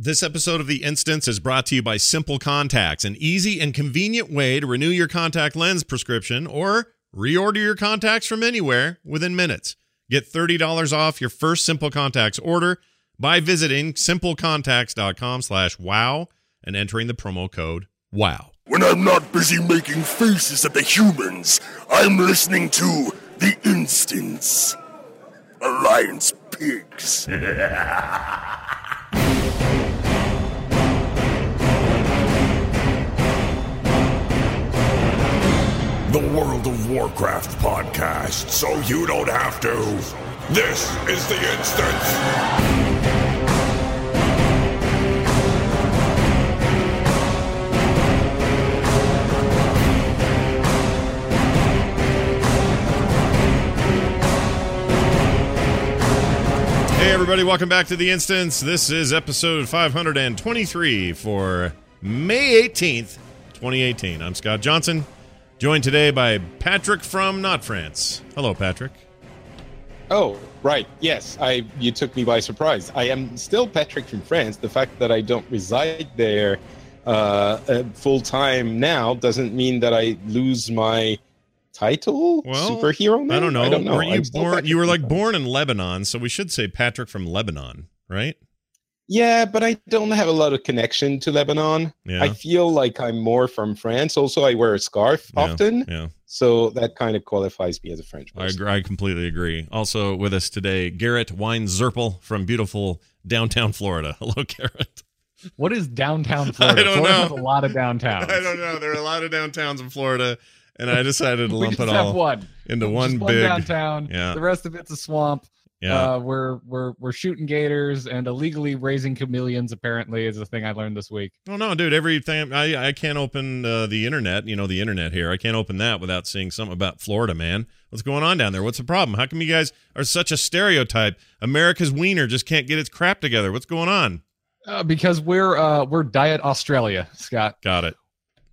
This episode of The Instance is brought to you by Simple Contacts, an easy and convenient way to renew your contact lens prescription or reorder your contacts from anywhere within minutes. Get $30 off your first Simple Contacts order by visiting simplecontacts.com slash wow and entering the promo code WOW. When I'm not busy making faces at the humans, I'm listening to The Instance. Alliance Pigs. the World of Warcraft podcast, so you don't have to. This is The Instance. Hey, everybody, welcome back to The Instance. This is episode 523 for May 18th, 2018. I'm Scott Johnson, joined today by Patrick from Not France. Hello, Patrick. Oh, right. Yes, I. You took me by surprise. I am still Patrick from France. The fact that I don't reside there uh, uh, full time now doesn't mean that I lose my title. Well, superhero. Name? I don't know. I don't know. Were you born? You were like born in Lebanon, so we should say Patrick from Lebanon, right? Yeah, but I don't have a lot of connection to Lebanon. Yeah. I feel like I'm more from France. Also, I wear a scarf Yeah, often, Yeah, so that kind of qualifies me as a French I person. agree. I completely agree. Also with us today, Garrett Weinzerpel from beautiful downtown Florida. Hello, Garrett. What is downtown Florida? I don't Florida know. has a lot of downtowns. I don't know. There are a lot of downtowns in Florida, and I decided to lump it all one. into Just one one big. downtown. yeah. The rest of it's a swamp. Yeah. Uh, we're we're we're shooting gators and illegally raising chameleons. Apparently, is the thing I learned this week. Oh no, dude! Everything I I can't open uh, the internet. You know the internet here. I can't open that without seeing something about Florida, man. What's going on down there? What's the problem? How come you guys are such a stereotype? America's wiener just can't get its crap together. What's going on? Uh, because we're uh we're diet Australia, Scott. Got it.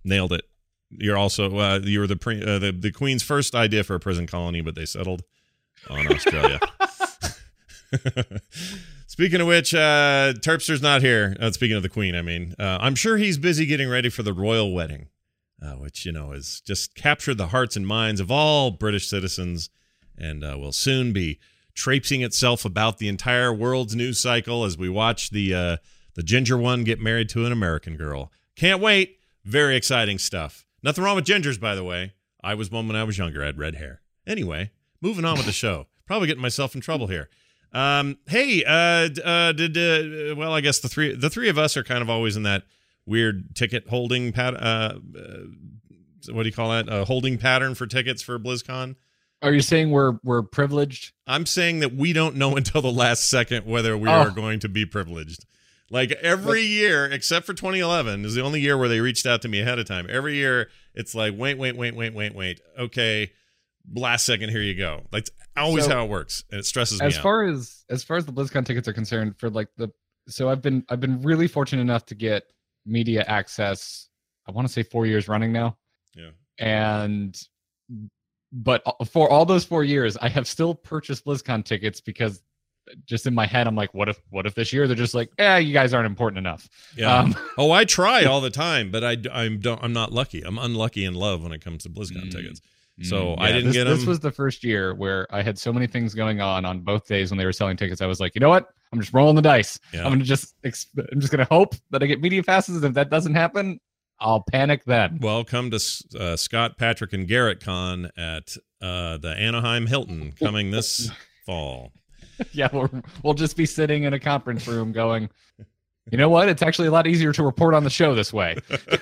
Nailed it. You're also uh, you were the, pre- uh, the the Queen's first idea for a prison colony, but they settled on Australia. speaking of which, uh, Terpster's not here. Uh, speaking of the Queen, I mean, uh, I'm sure he's busy getting ready for the royal wedding, uh, which you know has just captured the hearts and minds of all British citizens, and uh, will soon be traipsing itself about the entire world's news cycle as we watch the uh, the ginger one get married to an American girl. Can't wait. Very exciting stuff. Nothing wrong with gingers, by the way. I was one when I was younger. I had red hair. Anyway, moving on with the show. Probably getting myself in trouble here. Um, hey, uh, d- uh, did uh, well? I guess the three the three of us are kind of always in that weird ticket holding pat. Uh, uh, what do you call that? Uh, holding pattern for tickets for BlizzCon. Are you saying we're we're privileged? I'm saying that we don't know until the last second whether we Oh. are going to be privileged. Like every year, except for 2011, is the only year where they reached out to me ahead of time. Every year, it's like, wait, wait, wait, wait, wait, wait. Okay, last second, here you go. Like always So, how it works, and it stresses me As out. far as as far as the BlizzCon tickets are concerned, for like the so I've been I've been really fortunate enough to get media access. I want to say four years running now. Yeah. and but for all those four years, I have still purchased BlizzCon tickets because just in my head, I'm like, what if what if this year they're just like, eh, you guys aren't important enough. yeah. Um, oh, I try all the time, but I I'm don't I'm not lucky. I'm unlucky in love when it comes to BlizzCon Mm. tickets. So Mm, I didn't this, get This was the first year where I had so many things going on on both days when they were selling tickets. I was like, you know what? I'm just rolling the dice. Yeah. I'm gonna just I'm just gonna hope that I get media passes. If that doesn't happen, I'll panic then. Well, come to uh, Scott, Patrick, and Garrett Con at uh, the Anaheim Hilton coming this fall. yeah, we'll, we'll just be sitting in a conference room going, you know what? It's actually a lot easier to report on the show this way.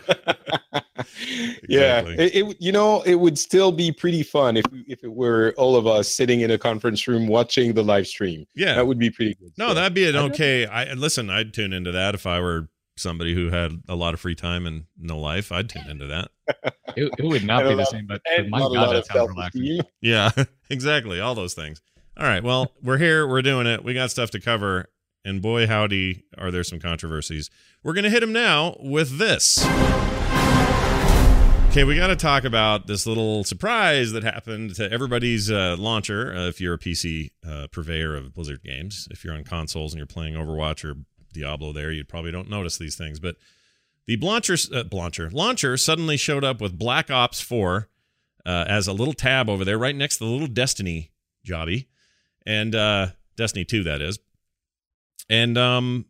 Yeah, it, it you know it would still be pretty fun if if it were all of us sitting in a conference room watching the live stream. Yeah. That would be pretty good. No, stuff. that'd be an okay. I listen. I'd tune into that if I were somebody who had a lot of free time and no life. I'd tune into that. It, it would not be the same, but, and but my a God, lot that of sounds relaxing. Yeah, exactly. All those things. All right. Well, we're here. We're doing it. We got stuff to cover. And boy, howdy, are there some controversies. We're going to hit them now with this. Okay, we got to talk about this little surprise that happened to everybody's uh, launcher. Uh, if you're a PC uh, purveyor of Blizzard games, if you're on consoles and you're playing Overwatch or Diablo, there you probably don't notice these things. But the launcher, uh, launcher, launcher suddenly showed up with Black Ops 4 uh, as a little tab over there, right next to the little Destiny jobby, and uh, Destiny 2, that is. And um,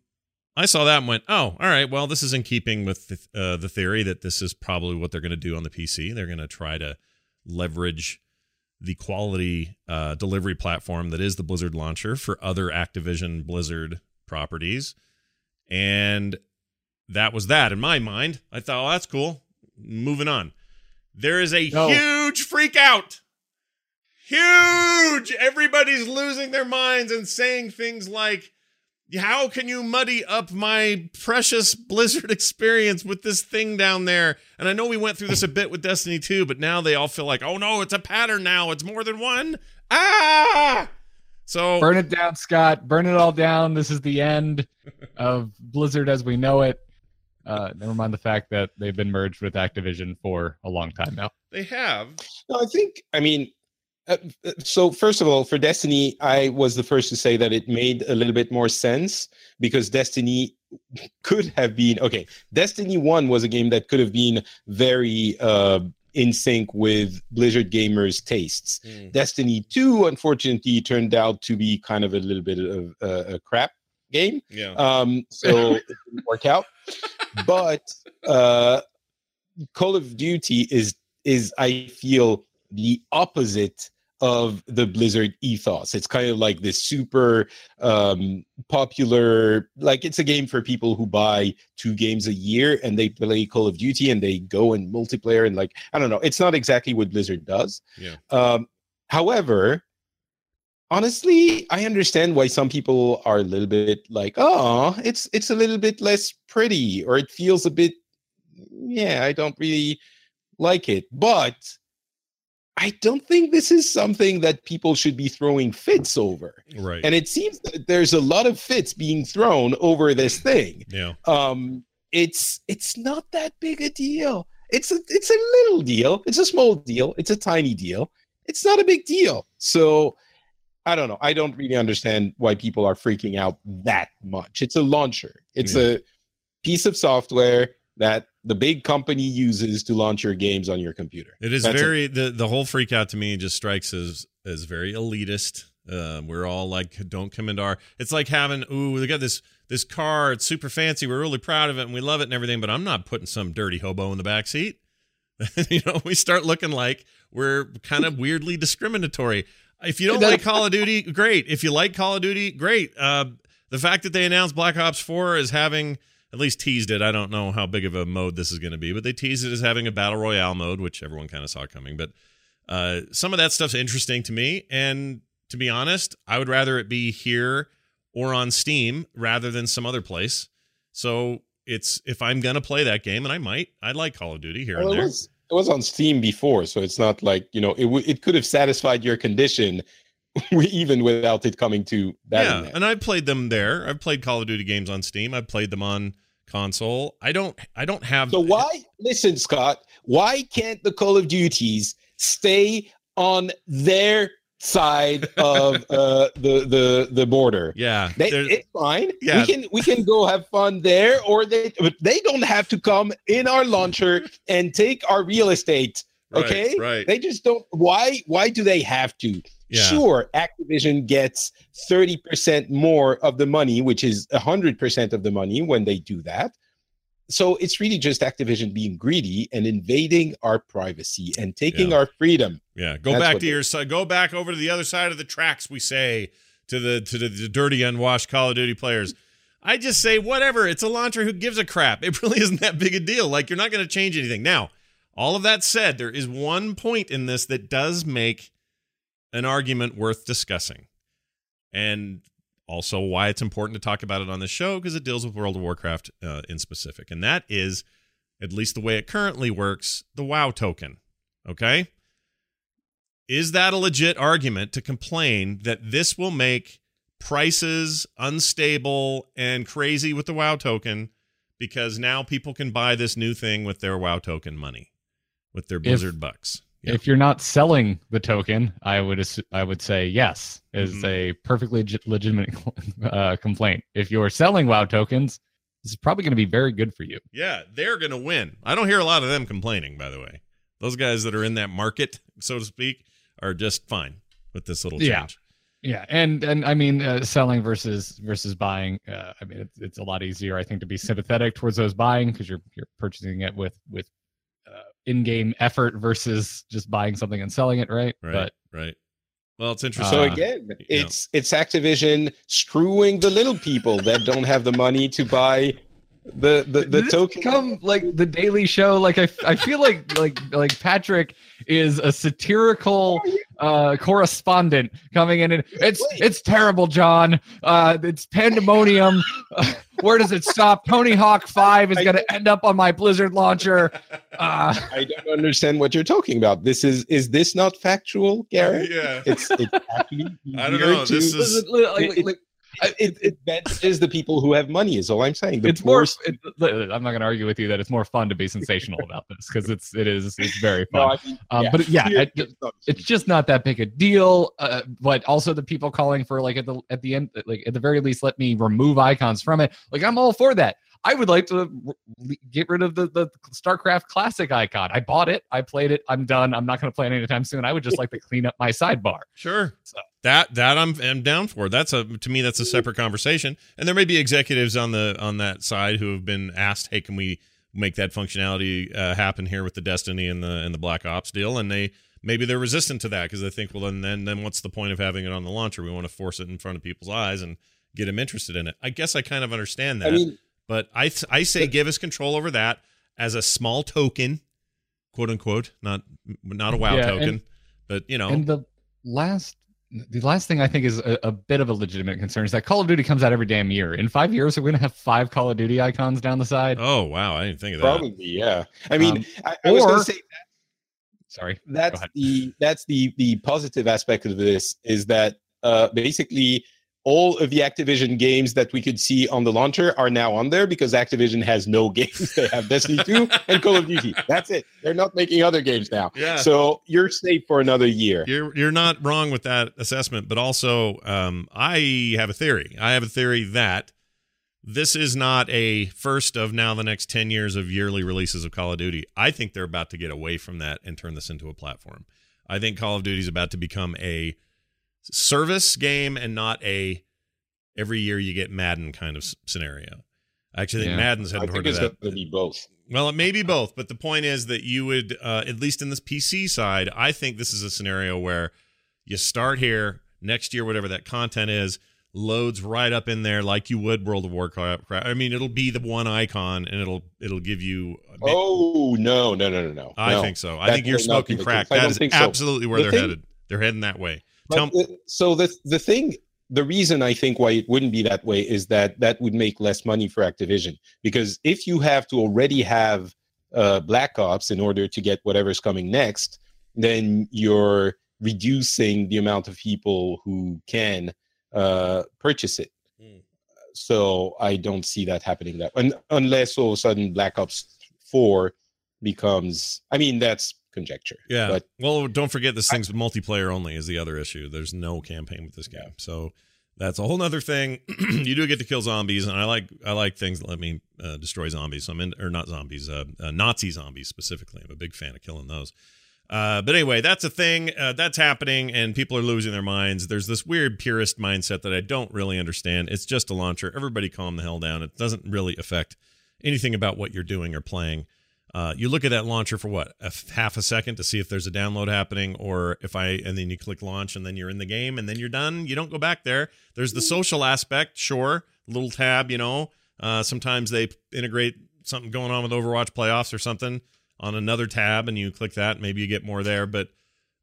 I saw that and went, oh, all right. Well, this is in keeping with the, uh, the theory that this is probably what they're going to do on the PC. They're going to try to leverage the quality uh, delivery platform that is the Blizzard launcher for other Activision Blizzard properties. And that was that in my mind. I thought, oh, that's cool. Moving on. There is a No. huge freak out. Huge. Everybody's losing their minds and saying things like, how can you muddy up my precious Blizzard experience with this thing down there? And I know we went through this a bit with Destiny 2, but now they all feel like, oh no, it's a pattern now. It's more than one. Ah! So Burn it down, Scott. Burn it all down. This is the end of Blizzard as we know it. Uh, never mind the fact that they've been merged with Activision for a long time now. they have. No, I think. I mean, uh, uh, so first of all, for Destiny, I was the first to say that it made a little bit more sense because Destiny could have been okay. Destiny One was a game that could have been very uh, in sync with Blizzard gamers' tastes. Destiny Two, unfortunately, turned out to be kind of a little bit of uh, a crap game. Yeah. Um, so it didn't work out. But uh, Call of Duty is is I feel the opposite of the Blizzard ethos. It's kind of like this super um, popular, like it's a game for people who buy two games a year and they play Call of Duty and they go and multiplayer and like I don't know. It's not exactly what Blizzard does. Yeah. Um, however, honestly, I understand why some people are a little bit like, oh, it's it's a little bit less pretty, or it feels a bit, yeah, I don't really like it. But I don't think this is something that people should be throwing fits over. Right. And it seems that there's a lot of fits being thrown over this thing. yeah. Um, it's it's not that big a deal. It's a it's a little deal. It's a small deal. It's a tiny deal. It's not a big deal. So I don't know. I don't really understand why people are freaking out that much. It's a launcher. It's a piece of software that the big company uses to launch your games on your computer. It is That's it. very the the whole freak out to me just strikes as as very elitist. Uh, we're all like, don't come into our. It's like having, ooh, we got this this car. It's super fancy. We're really proud of it and we love it and everything. But I'm not putting some dirty hobo in the back seat. you know, we start looking like we're kind of weirdly discriminatory. If you don't like Call of Duty, great. If you like Call of Duty, great. Uh, the fact that they announced Black Ops 4 as having at least teased it. I don't know how big of a mode this is going to be, but they teased it as having a battle royale mode, which everyone kind of saw coming. But uh, some of that stuff's interesting to me, and to be honest, I would rather it be here or on Steam rather than some other place. So it's if I'm gonna play that game, and I might, I like Call of Duty here Well, and it there. was it was on Steam before, so it's not like you know it w- it could have satisfied your condition even without it coming to that. yeah, and I've played them there. I've played Call of Duty games on Steam. I've played them on console. I don't. I don't have. So why listen, Scott? Why can't the Call of Duties stay on their side of uh, the the the border? Yeah, They, it's fine. Yeah. We can we can go have fun there, or they but they don't have to come in our launcher and take our real estate. right, Okay, right. They just don't. Why? Why do they have to? Yeah. Sure, Activision gets thirty percent more of the money, which is hundred percent of the money when they do that. So it's really just Activision being greedy and invading our privacy and taking Yeah. our freedom. Yeah, go That's back to your side. Go back over to the other side of the tracks. We say to the to the, the dirty, unwashed Call of Duty players. I just say whatever. It's a launcher. Who gives a crap? It really isn't that big a deal. Like you're not going to change anything. Now, All of that said, there is one point in this that does make an argument worth discussing. And also why it's important to talk about it on the show because it deals with World of Warcraft uh, in specific. And that is, at least the way it currently works, the WoW token. Okay? Is that a legit argument to complain that this will make prices unstable and crazy with the WoW token because now people can buy this new thing with their WoW token money, with their Blizzard bucks? Yeah. If you're not selling the token, I would assu- I would say yes is Mhm. a perfectly leg- legitimate uh, complaint. If you're selling WoW tokens, this is probably going to be very good for you. Yeah, they're going to win. I don't hear a lot of them complaining, by the way. Those guys that are in that market, so to speak, are just fine with this little change. Yeah, Yeah, and and I mean uh, selling versus versus buying. Uh, I mean it's, it's a lot easier, I think, to be sympathetic towards those buying because you're you're purchasing it with with in-game effort versus just buying something and selling it, right? Right. But right. Well, it's interesting. So Uh, again, you know. it's it's Activision screwing the little people that don't have the money to buy the the, the this token. become like the Daily Show. Like I, I feel like like like Patrick is a satirical uh correspondent coming in and it's it's terrible, John. Uh, it's pandemonium. Uh, where does it stop? Tony Hawk Five is going to end up on my Blizzard launcher. Uh, I don't understand what you're talking about. This is is this not factual, gary yeah. It's it's I don't easier know, to- this is- like, It- like, it, it advantages the people who have money. Is all I'm saying. The it's more. It, I'm not going to argue with you that it's more fun to be sensational about this because it's it is it's very fun. No, I mean, Um, but yeah, Here- I- it's just not that big a deal. Uh, but also the people calling for like at the at the end, like at the very least, let me remove icons from it. Like I'm all for that. I would like to get rid of the the StarCraft Classic icon. I bought it. I played it. I'm done. I'm not going to play it anytime soon. I would just like to clean up my sidebar. Sure. So- That that I'm am down for. That's a to me that's a separate conversation. And there may be executives on the on that side who have been asked, "Hey, can we make that functionality uh, happen here with the Destiny and the and the Black Ops deal?" And they maybe they're resistant to that because they think, "Well, then then then what's the point of having it on the launcher? We want to force it in front of people's eyes and get them interested in it." I guess I kind of understand that. I mean, But I I say give us control over that as a small token, quote unquote, not not a WoW Yeah, token, and- but you know, And the last. The last thing I think is a, a bit of a legitimate concern is that Call of Duty comes out every damn year. In five years, we're going to have five Call of Duty icons down the side. oh wow, I didn't think of that. probably, yeah. I mean, Um, I, I was going to say that, Sorry. that's the that's the the positive aspect of this is that uh, basically all of the Activision games that we could see on the launcher are now on there because Activision has no games. They have Destiny 2 and Call of Duty. That's it. They're not making other games now. Yeah. So you're safe for another year. You're you're not wrong with that assessment, but also um, I have a theory. I have a theory that this is not a first of now the next ten years of yearly releases of Call of Duty. I think they're about to get away from that and turn this into a platform. I think Call of Duty is about to become a service game and not a every year you get Madden kind of scenario. I actually think Yeah. Madden's I heading think toward it's that. going to be both. Well, it may be both, but the point is that you would, uh, at least in this PC side, I think this is a scenario where you start here next year, whatever that content is, loads right up in there like you would World of Warcraft. I mean, it'll be the one icon, and it'll it'll give you. Oh no, no, no, no, no. I no. think so. I that think you're will not be smoking the crack. That is I That don't is think so. absolutely where The they're thing- headed. They're heading that way. Tell- the- so the the thing, the reason I think why it wouldn't be that way is that that would make less money for Activision because if you have to already have uh, Black Ops in order to get whatever's coming next, then you're reducing the amount of people who can uh, purchase it. Hmm. So I don't see that happening that un- unless all of a sudden Black Ops Four becomes. I mean, that's conjecture. Yeah. but well, don't forget this thing's multiplayer only is the other issue. There's no campaign with this game. So that's a whole nother thing. you do get to kill zombies, and I like I like things that let me uh, destroy zombies. So I'm in or not zombies, uh, uh, Nazi zombies specifically. I'm a big fan of killing those. Uh, but anyway, that's a thing uh, that's happening, and people are losing their minds. There's this weird purist mindset that I don't really understand. It's just a launcher. Everybody calm the hell down. It doesn't really affect anything about what you're doing or playing. Uh, you look at that launcher for what a f- half a second to see if there's a download happening, or if I and then you click launch and then you're in the game and then you're done. You don't go back there. There's the social aspect, sure, little tab. You know, uh, sometimes they integrate something going on with Overwatch playoffs or something. on another tab and you click that, maybe you get more there. But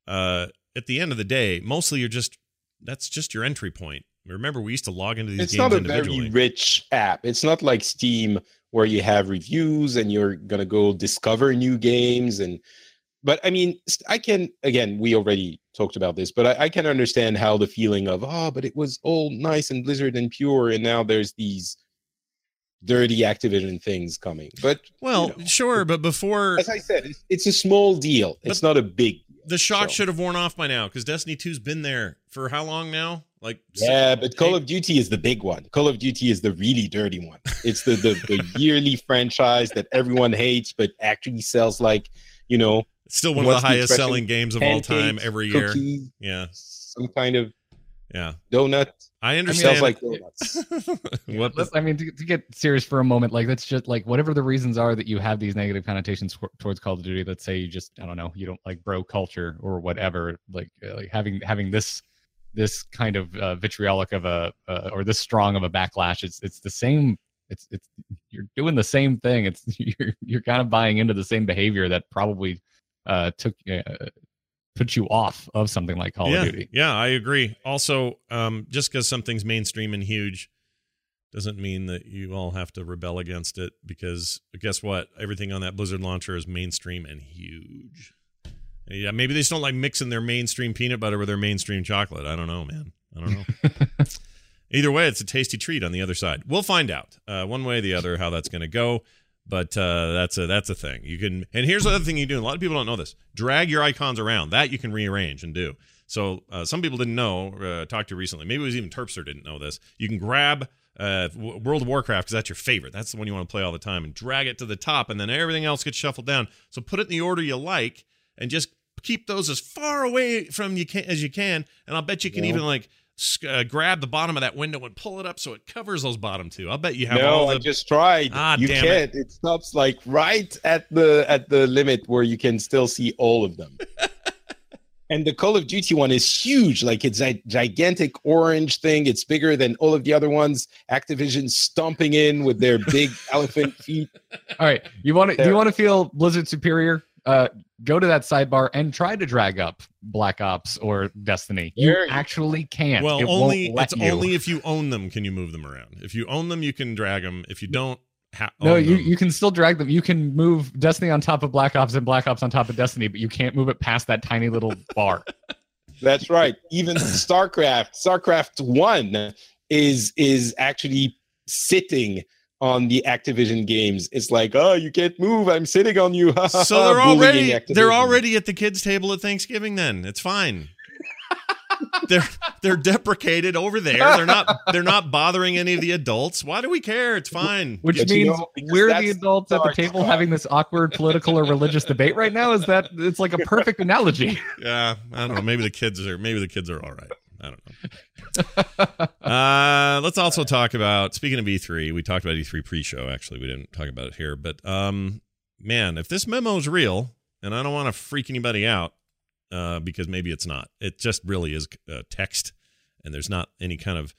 uh, at the end of the day, mostly you're just that's just your entry point. Remember, we used to log into these it's games not a very rich app. It's not like Steam where you have reviews and you're gonna go discover new games and. But I mean, I can again. We already talked about this, but I, I can understand how the feeling of oh, but it was all nice and Blizzard and pure, and now there's these dirty Activision things coming. But well, you know, sure, but before as I said, it's, it's a small deal. It's not a big. The shock so- should have worn off by now because Destiny 2's been there for how long now? Like Yeah, but Call eight- of Duty is the big one. Call of Duty is the really dirty one. It's the the, the yearly franchise that everyone hates, but actually sells like you know still one of the highest selling games of all time every year. cookies, Yeah, some kind of yeah. donut. I Sells understand. like donuts. what Let's- I mean, to, to get serious for a moment, like that's just like whatever the reasons are that you have these negative connotations tw- towards Call of Duty. Let's say you just, I don't know, you don't like bro culture or whatever. Like, uh, like having having this this kind of uh, vitriolic of a uh, or this strong of a backlash. It's it's the same. It's it's you're doing the same thing. It's you're you're kind of buying into the same behavior that probably uh, took uh, put you off of something like Call yeah, of Duty. Yeah, I agree. Also, um, just because something's mainstream and huge doesn't mean that you all have to rebel against it because guess what? Everything on that Blizzard launcher is mainstream and huge. Yeah, maybe they just don't like mixing their mainstream peanut butter with their mainstream chocolate. I don't know, man. I don't know. Either way, it's a tasty treat on the other side. We'll find out uh, one way or the other how that's going to go. But uh, that's a that's a thing you can. And here's the other thing you do. A lot of people don't know this. Drag your icons around. That you can rearrange and do. So uh, some people didn't know. Uh, talked to recently. Maybe it was even Terpster didn't know this. You can grab uh, World of Warcraft because that's your favorite. That's the one you want to play all the time, and drag it to the top, and then everything else gets shuffled down. So put it in the order you like, and just keep those as far away from you can as you can. And I'll bet you can Yeah. even like uh, grab the bottom of that window and pull it up so it covers those bottom two. I'll bet you have no, all the I just tried. Ah, you damn can't. It. stops like right at the at the limit where you can still see all of them. and the Call of Duty one is huge. Like it's a gigantic orange thing. It's bigger than all of the other ones. Activision stomping in with their big elephant feet. All right, you want to do you want to feel Blizzard superior? Uh, go to that sidebar and try to drag up Black Ops or Destiny. You There you go. actually can't. Well, It only won't let it's you. only if you own them can you move them around. If you own them, you can drag them. If you don't, ha- no. You them- you can still drag them. You can move Destiny on top of Black Ops and Black Ops on top of Destiny, but you can't move it past that tiny little bar. That's right. Even StarCraft, StarCraft One is is actually sitting on the Activision games. It's like, oh, you can't move. I'm sitting on you. so they're Bullying already they're already at the kids' table at Thanksgiving. Then it's fine. they're they're deprecated over there. They're not they're not bothering any of the adults. Why do we care? It's fine. Which But you means know, we're the adults at the table having this awkward political or religious debate right now. Is that it's like a perfect analogy? Yeah, I don't know. Maybe the kids are maybe the kids are all right. I don't know. Uh, let's also talk about speaking of E3. We talked about E3 pre-show. Actually, we didn't talk about it here, but um, man, if this memo is real, and I don't want to freak anybody out, uh, because maybe it's not. It just really is uh, text, and there's not any kind of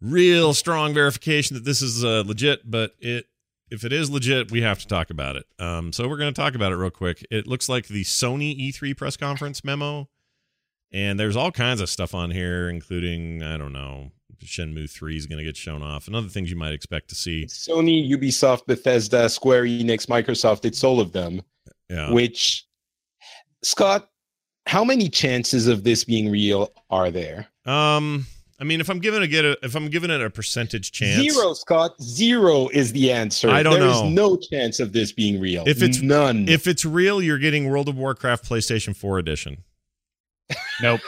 real strong verification that this is uh, legit. But it, if it is legit, we have to talk about it. Um, so we're going to talk about it real quick. It looks like the Sony E3 press conference memo, and there's all kinds of stuff on here, including I don't know, Shenmue Three is going to get shown off, and other things you might expect to see. Sony, Ubisoft, Bethesda, Square Enix, Microsoft. It's all of them. Yeah. Which, Scott, how many chances of this being real are there? Um. I mean, if I'm giving a get a, if I'm giving it a percentage chance, Zero, Scott. Zero is the answer. I don't There's know. no chance of this being real. If it's- none. If it's real, you're getting World of Warcraft PlayStation 4 edition. Nope.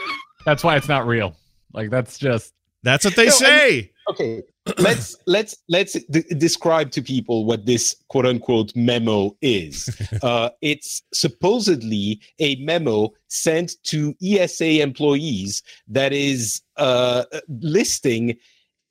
That's why it's not real. Like that's just That's what they No, I say. okay let's let's let's d- describe to people what this quote unquote memo is uh, it's supposedly a memo sent to ESA employees that is uh, listing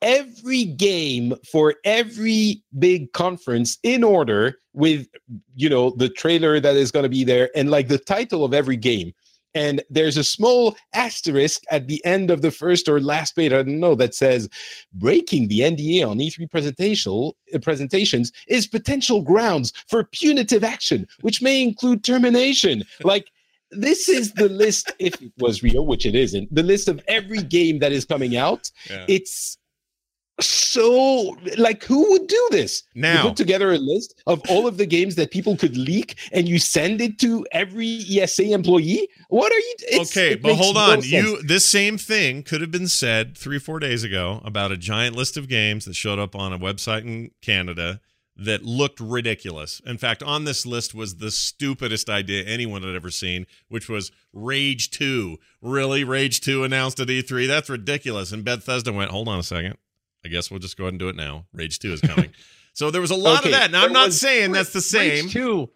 every game for every big conference in order with you know the trailer that is going to be there and like the title of every game And there's a small asterisk at the end of the first or last page, I don't know, that says breaking the NDA on E3 presentation, uh, presentations is potential grounds for punitive action, which may include termination. Like, this is the list, if it was real, which it isn't, the list of every game that is coming out. Yeah. It's so like who would do this now you put together a list of all of the games that people could leak and you send it to every ESA employee what are you it's- okay, but hold no on. sense. You this same thing could have been said three, four days ago about a giant list of games that showed up on a website in Canada that looked ridiculous. In fact, on this list was the stupidest idea anyone had ever seen, which was Rage 2. Really? Rage 2 announced at E3? That's ridiculous. And Bethesda went, hold on a second. I guess we'll just go ahead and do it now. Rage 2 is coming. so there was a lot Okay, of that. Now, I'm not was- saying that's the same. Rage 2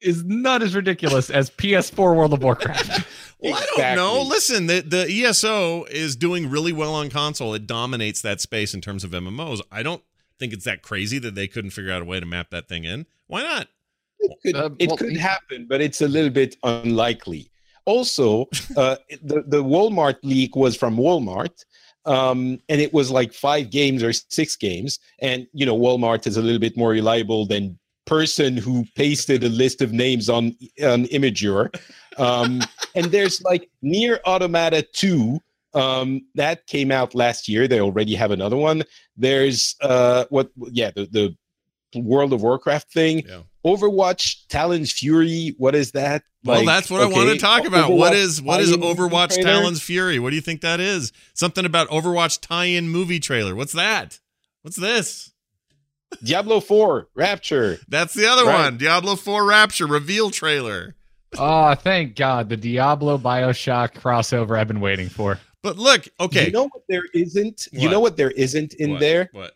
is not as ridiculous as PS4 World of Warcraft. Well, I don't know. Listen, the the ESO is doing really well on console. It dominates that space in terms of MMOs. I don't think it's that crazy that they couldn't figure out a way to map that thing in. Why not? it could, Uh, it well, could happen but it's a little bit unlikely also uh, the, the walmart leak was from walmart um, and it was like five games or six games. And you know walmart is a little bit more reliable than person who pasted a list of names on on Imgur. Um, and there's like NieR Automata 2 um, that came out last year. They already have another one. There's uh, what yeah the, the world of warcraft thing Yeah. Overwatch, Talon's Fury. What is that? Well, Like, that's what I want to talk about. What Overwatch is what is Overwatch trailer? Talon's Fury? What do you think that is? Something about Overwatch tie-in movie trailer. What's that? What's this? Diablo 4, Rapture. That's the other Right. one. Diablo 4 Rapture reveal trailer. oh, thank God. The Diablo Bioshock crossover I've been waiting for. But look, okay. You know what there isn't? You know what there isn't in What? there? What?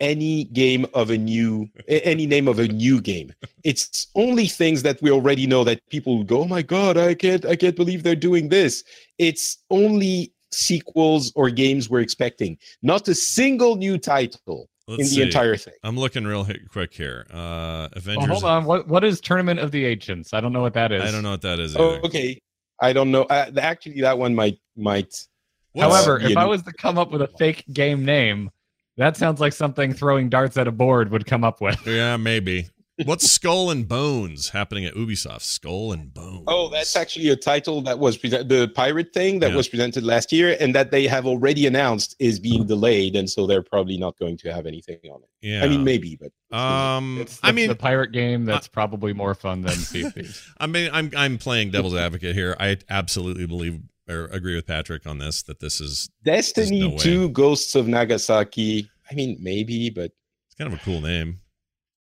Any game of a new, any name of a new game. It's only things that we already know that people go, "Oh my god, I can't, I can't believe they're doing this." It's only sequels or games we're expecting, not a single new title Let's in see. the entire thing. I'm looking real quick here. Uh Oh, Avengers. hold on. What what is Tournament of the Ancients? I don't know what that is. I don't know what that is Oh, either. okay. I don't know. Uh, actually, that one might might. What's- However, you if I was to come up with a fake game name, that sounds like something throwing darts at a board would come up with. Yeah, maybe. What's Skull and Bones happening at Ubisoft? Skull and Bones. Oh, that's actually a title that was present- the pirate thing that Yeah. was presented last year, and that they have already announced is being delayed, and so they're probably not going to have anything on it. yeah. I mean, maybe, but um, It's the, I mean, the pirate game that's probably more fun than Sea Thieves. I mean, I'm I'm playing devil's advocate here. I absolutely believe or agree with Patrick on this that this is Destiny no way. 2 Ghosts of Nagasaki. I mean, maybe, but it's kind of a cool name.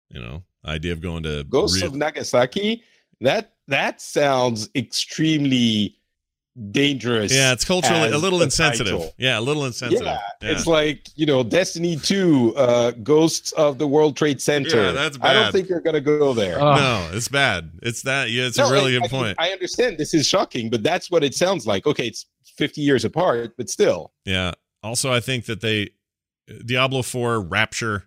You know, idea of going to Ghosts real- of Nagasaki. That that sounds extremely dangerous. yeah, it's culturally a little insensitive. title. Yeah, a little insensitive. Yeah, Yeah. it's like you know, Destiny Two, uh, Ghosts of the World Trade Center. Yeah, that's I don't think you're gonna go there. Oh, no, it's bad. It's that. Yeah, it's No, a really I- good I, point. I understand this is shocking, but that's what it sounds like. Okay, it's 50 years apart, but still. Yeah. Also, I think that they Diablo Four Rapture.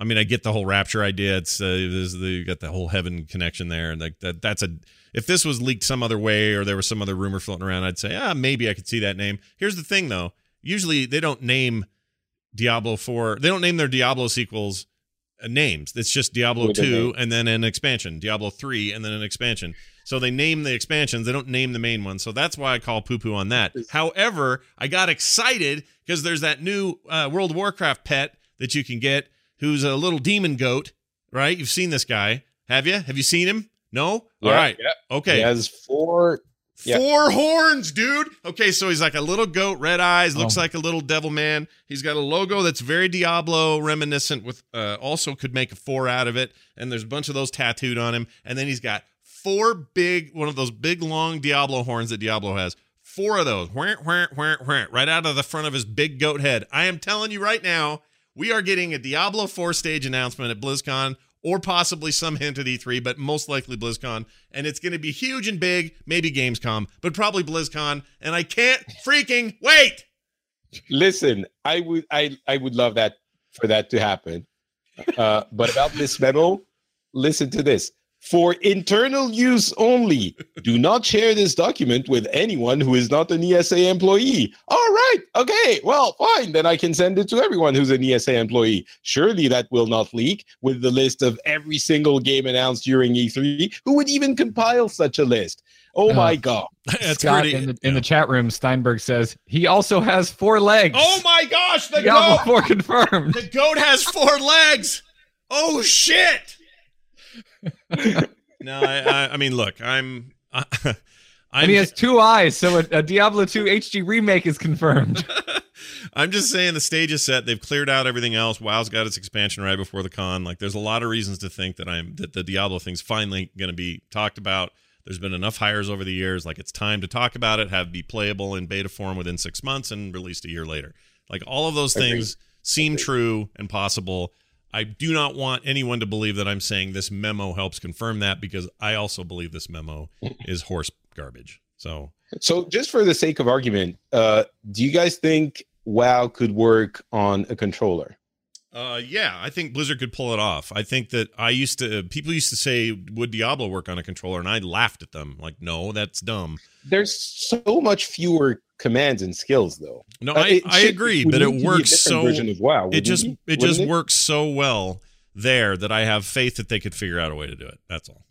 I mean, I get the whole Rapture idea. It's uh, the you got the whole heaven connection there, and like that. That's a. If this was leaked some other way, or there was some other rumor floating around, I'd say, ah, maybe I could see that name. Here's the thing, though. Usually, they don't name Diablo Four. They don't name their Diablo sequels uh, names. It's just Diablo Two, and then an expansion. Diablo Three, and then an expansion. So they name the expansions. They don't name the main one. So that's why I call poo poo on that. However, I got excited because there's that new uh, World Warcraft pet that you can get who's a little demon goat, right? You've seen this guy. Have you? Have you seen him? No? All right. Yeah. Okay. He has four. yeah. Four horns, dude. Okay, so he's like a little goat, red eyes, looks Oh. like a little devil man. He's got a logo that's very Diablo reminiscent with uh also could make a four out of it. And there's a bunch of those tattooed on him. And then he's got four big, one of those big long Diablo horns that Diablo has. Four of those. Whant, whant, whant, whant, right out of the front of his big goat head. I am telling you right now, we are getting a Diablo 4 stage announcement at BlizzCon or possibly some hint at E3, but most likely BlizzCon. And it's going to be huge and big, maybe Gamescom, but probably BlizzCon. And I can't freaking wait. Listen, I would, I, I would love that for that to happen. Uh, but about this memo, listen to this. For internal use only. Do not share this document with anyone who is not an ESA employee. All right. Okay. Well, fine. Then I can send it to everyone who's an ESA employee. Surely that will not leak with the list of every single game announced during E3. Who would even compile such a list? Oh Uh, my God. That's Scott pretty. in the in the chat room, Steinberg says he also has four legs. oh my gosh, the Diablo goat! 4 confirmed. The goat has four legs. Oh shit! no, I, I, I mean, look, I'm, I, And he has two eyes, so a, a Diablo 2 HD remake is confirmed. I'm just saying the stage is set. They've cleared out everything else. WoW's got its expansion right before the con. Like, there's a lot of reasons to think that I'm that the Diablo thing's finally going to be talked about. There's been enough hires over the years. Like, it's time to talk about it, have be playable in beta form within six months, and released a year later. Like, all of those things seem true and possible. I do not want anyone to believe that I'm saying this memo helps confirm that because I also believe this memo is horse garbage. So So, just for the sake of argument, uh, do you guys think WoW could work on a controller? Uh, yeah, I think Blizzard could pull it off. I think that I used to people used to say would Diablo work on a controller, and I laughed at them like, no, that's dumb. There's so much fewer commands and skills, though. No, Uh, I, it I should- agree, but it to be a works so version of WoW. it just it? it just Wouldn't works so well there that I have faith that they could figure out a way to do it. That's all.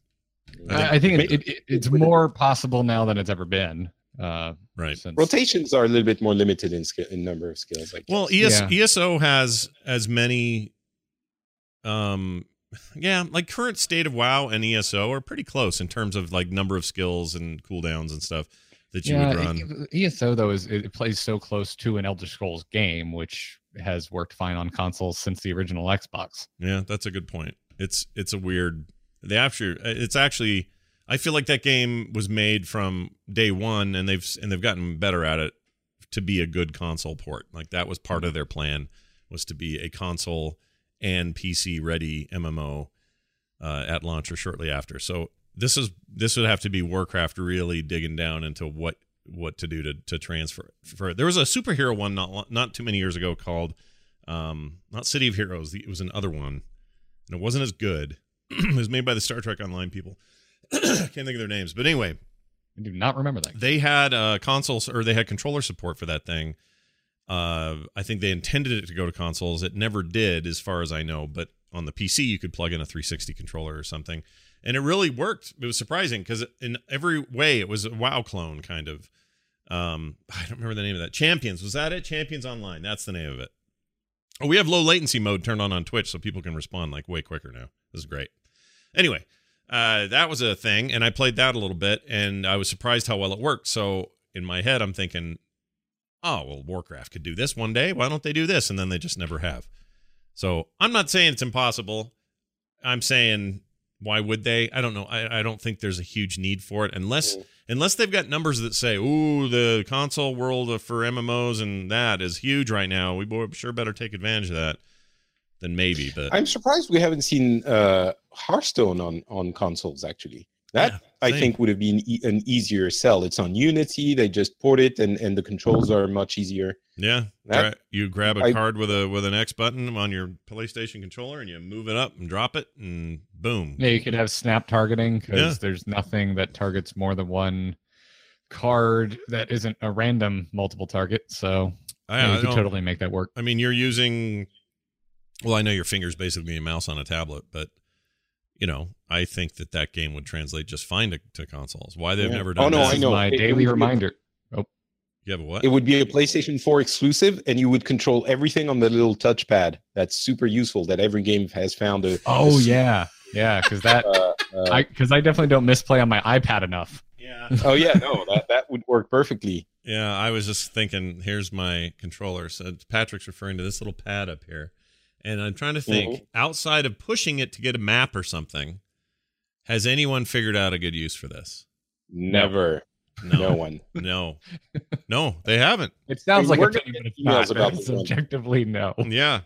I, I think it, it, it, it's more possible now than it's ever been. Uh, Right. since, Rotations are a little bit more limited in skill in number of skills. I guess. Well, E ES, Yeah. ESO has as many um yeah, like current state of WoW and ESO are pretty close in terms of like number of skills and cooldowns and stuff that you yeah, would run. E- ESO though is it, it plays so close to an Elder Scrolls game, which has worked fine on consoles since the original Xbox. Yeah, that's a good point. It's it's a weird. The actually, it's actually. I feel like that game was made from day one, and they've and they've gotten better at it to be a good console port. Like that was part of their plan was to be a console and PC ready MMO uh, at launch or shortly after. So this is this would have to be Warcraft really digging down into what what to do to to transfer for it. There was a superhero one not not too many years ago called um not City of Heroes. It was another one, and it wasn't as good. it was made by the Star Trek Online people. Can't think of their names, but anyway, I do not remember that. they had uh consoles or they had controller support for that thing. Uh, I think they intended it to go to consoles. It never did, as far as I know. But on the PC, you could plug in a 360 controller or something, and it really worked. It was surprising because in every way, it was a WoW clone kind of. Um, I don't remember the name of that. Champions was that it? Champions Online. That's the name of it. Oh, we have low latency mode turned on on Twitch, so people can respond like way quicker now. This is great. Anyway, uh, that was a thing, and I played that a little bit, and I was surprised how well it worked. So in my head, I'm thinking, oh well, Warcraft could do this one day. Why don't they do this? And then they just never have. So I'm not saying it's impossible. I'm saying why would they? I don't know. I, I don't think there's a huge need for it unless Mm. unless they've got numbers that say, "Ooh, the console world for MMOs and that is huge right now. We sure better take advantage of that." Then maybe, but I'm surprised we haven't seen uh, Hearthstone on on consoles. Actually, that Yeah, I think would have been e- an easier sell. It's on Unity. They just port it, and and the controls are much easier. Yeah, That- gra- you grab a I- card with a with an X button on your PlayStation controller and you move it up and drop it and boom. Yeah, you could have snap targeting because Yeah. there's nothing that targets more than one card that isn't a random multiple target. So I, yeah, I you could totally make that work. I mean, you're using. Well, I know your fingers basically a mouse on a tablet, but you know, I think that that game would translate just fine to, to consoles. Why they've Yeah. never Oh, no, that? I know. my It- it daily would be- reminder. You have a what? It would be a PlayStation 4 exclusive, and you would control everything on the little touchpad. That's super useful. That every game has found a. Oh a- yeah, yeah, because that Uh, uh, I because I definitely don't misplay on my iPad enough. yeah, oh yeah, no, that that would work perfectly. yeah. I was just thinking. Here's my controller. So Patrick's referring to this little pad up here, and I'm trying to mm-hmm. think. Outside of pushing it to get a map or something, has anyone figured out a good use for this? Never, No, no one. no, no. They haven't. It sounds mean, like we're a thing, but it's not. emails about It's this one. Subjectively, no. Yeah.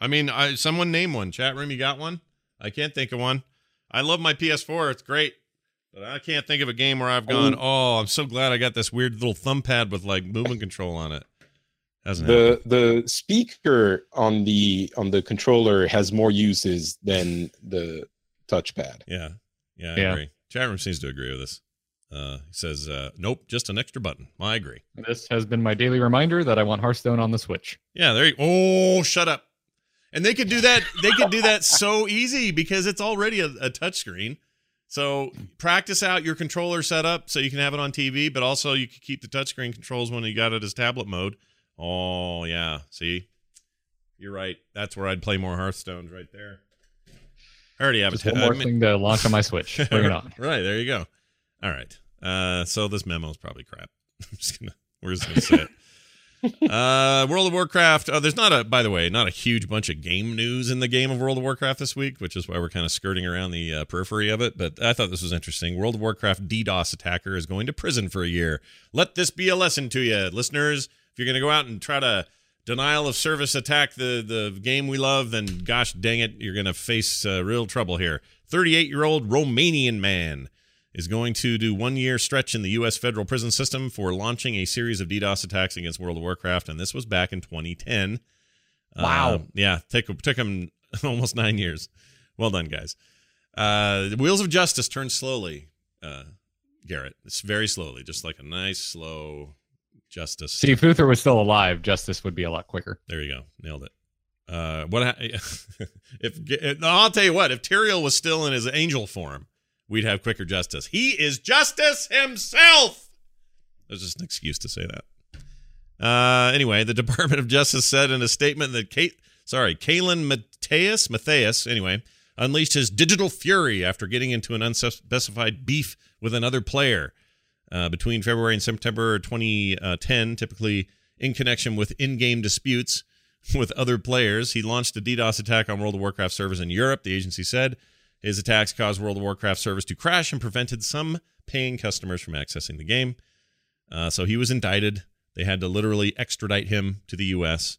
I mean, I someone name one. Chat room, you got one? I can't think of one. I love my PS4. It's great. But I can't think of a game where I've gone, oh, I'm so glad I got this weird little thumb pad with like movement control on it. Hasn't happened. The the speaker on the on the controller has more uses than the touchpad. Yeah. Yeah, I Yeah. agree. Chat room seems to agree with us. Uh, he says, uh, "Nope, just an extra button." I agree. This has been my daily reminder that I want Hearthstone on the Switch. Yeah, there. You, oh, shut up. And they could do that. They could do that so easy because it's already a, a touchscreen. So practice out your controller setup so you can have it on TV, but also you can keep the touchscreen controls when you got it as tablet mode. Oh yeah, see, you're right. That's where I'd play more Hearthstones right there. I already have Just a one ta- more I mean- thing to launch on my Switch. Bring it on. right there you go. All right. Uh, so this memo is probably crap. I'm just gonna we're just gonna say it. uh, World of Warcraft. Oh, there's not a by the way, not a huge bunch of game news in the game of World of Warcraft this week, which is why we're kind of skirting around the uh, periphery of it. But I thought this was interesting. World of Warcraft DDoS attacker is going to prison for a year. Let this be a lesson to you, listeners. If you're going to go out and try to denial of service attack the the game we love, then gosh dang it, you're going to face uh, real trouble here. 38 year old Romanian man is going to do one year stretch in the U.S. federal prison system for launching a series of DDoS attacks against World of Warcraft, and this was back in 2010. Wow. Uh, yeah, took took him almost nine years. Well done, guys. Uh, the wheels of justice turn slowly, uh, Garrett. It's very slowly, just like a nice slow justice. See, if Uther was still alive, justice would be a lot quicker. There you go. Nailed it. Uh, what ha- if I'll tell you what, if Tyrael was still in his angel form, we'd have quicker justice. He is justice himself. There's just an excuse to say that. Uh, anyway, the Department of Justice said in a statement that Kate, sorry, Calin Mateus, Matthias, anyway, unleashed his digital fury after getting into an unspecified beef with another player uh, between February and September 2010, typically in connection with in-game disputes with other players. He launched a DDoS attack on World of Warcraft servers in Europe, the agency said. His attacks caused World of Warcraft servers to crash and prevented some paying customers from accessing the game. Uh, so he was indicted. They had to literally extradite him to the U.S.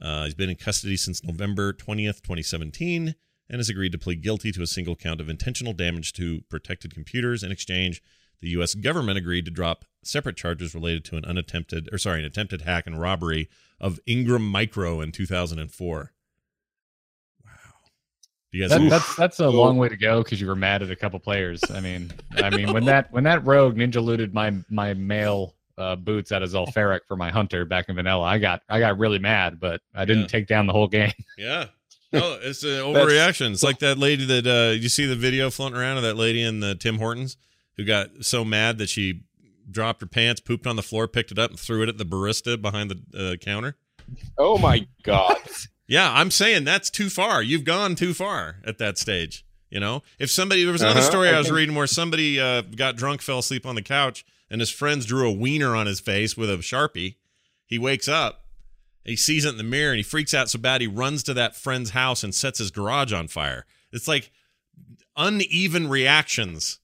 Uh, he's been in custody since November 20th, 2017, and has agreed to plead guilty to a single count of intentional damage to protected computers. In exchange, the U.S. government agreed to drop separate charges related to an unattempted, or sorry, an attempted hack and robbery of Ingram Micro in 2004. Wow. Do you guys? That, that's that's a long way to go because you were mad at a couple players. I mean, I mean when that when that rogue ninja looted my my mail uh, boots out of Zul'Farrak for my hunter back in Vanilla, I got I got really mad, but I didn't Yeah. take down the whole game. Yeah. No, it's an overreaction. It's like that lady that uh you see the video floating around of that lady in the Tim Hortons who got so mad that she dropped her pants, pooped on the floor, picked it up, and threw it at the barista behind the uh, counter. Oh my god. Yeah, I'm saying that's too far. You've gone too far at that stage. You know, if somebody there was another Uh-huh, story I I was reading where somebody uh, got drunk, fell asleep on the couch, and his friends drew a wiener on his face with a sharpie. He wakes up, he sees it in the mirror, and he freaks out so bad he runs to that friend's house and sets his garage on fire. It's like uneven reactions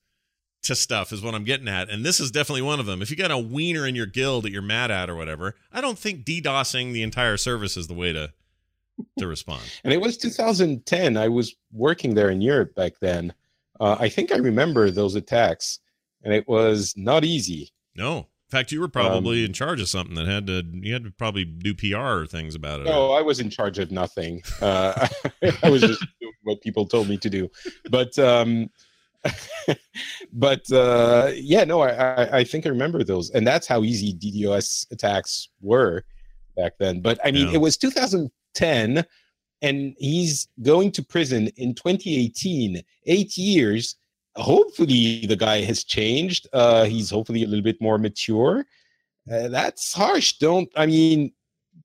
to stuff is what I'm getting at, and this is definitely one of them. If you got a wiener in your guild that you're mad at or whatever, I don't think DDoSing the entire service is the way to to respond. and it was 2010. I was working there in Europe back then. Uh, I think I remember those attacks, and it was not easy. No. In fact, you were probably Um, in charge of something that had to you had to probably do PR or things about it. No, I was in charge of nothing. Uh, I was just doing what people told me to do. But um, but uh, yeah, no, I, I I think I remember those, and that's how easy DDoS attacks were back then. But I mean, Yeah. it was 2010, and he's going to prison in 2018. Eight years. Hopefully, the guy has changed. Uh, he's hopefully a little bit more mature. Uh, that's harsh. Don't I mean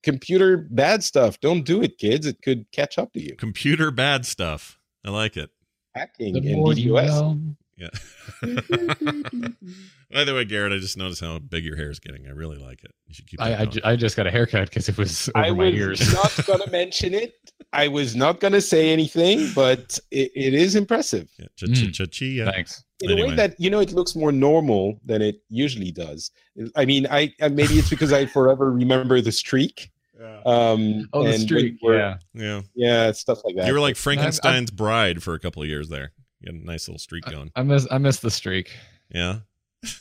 computer bad stuff? Don't do it, kids. It could catch up to you. Computer bad stuff. I like it. Hacking The and more you DDoS. Know. Yeah. By the way, Garrett, I just noticed how big your hair is getting. I really like it. You should keep. I, I, ju- I just got a haircut because it was over my ears. I my was ears. not gonna mention it. I was not gonna say anything, but it, it is impressive Yeah, cha- cha- Mm. cha- chi, yeah. Thanks. in a way that you know it looks more normal than it usually does. I mean, I maybe it's because I forever remember the streak. Um, Oh, the streak. Yeah. Yeah, yeah, stuff like that. you were like Frankenstein's bride for a couple of years there. You had a nice little streak going. I miss I miss the streak. Yeah,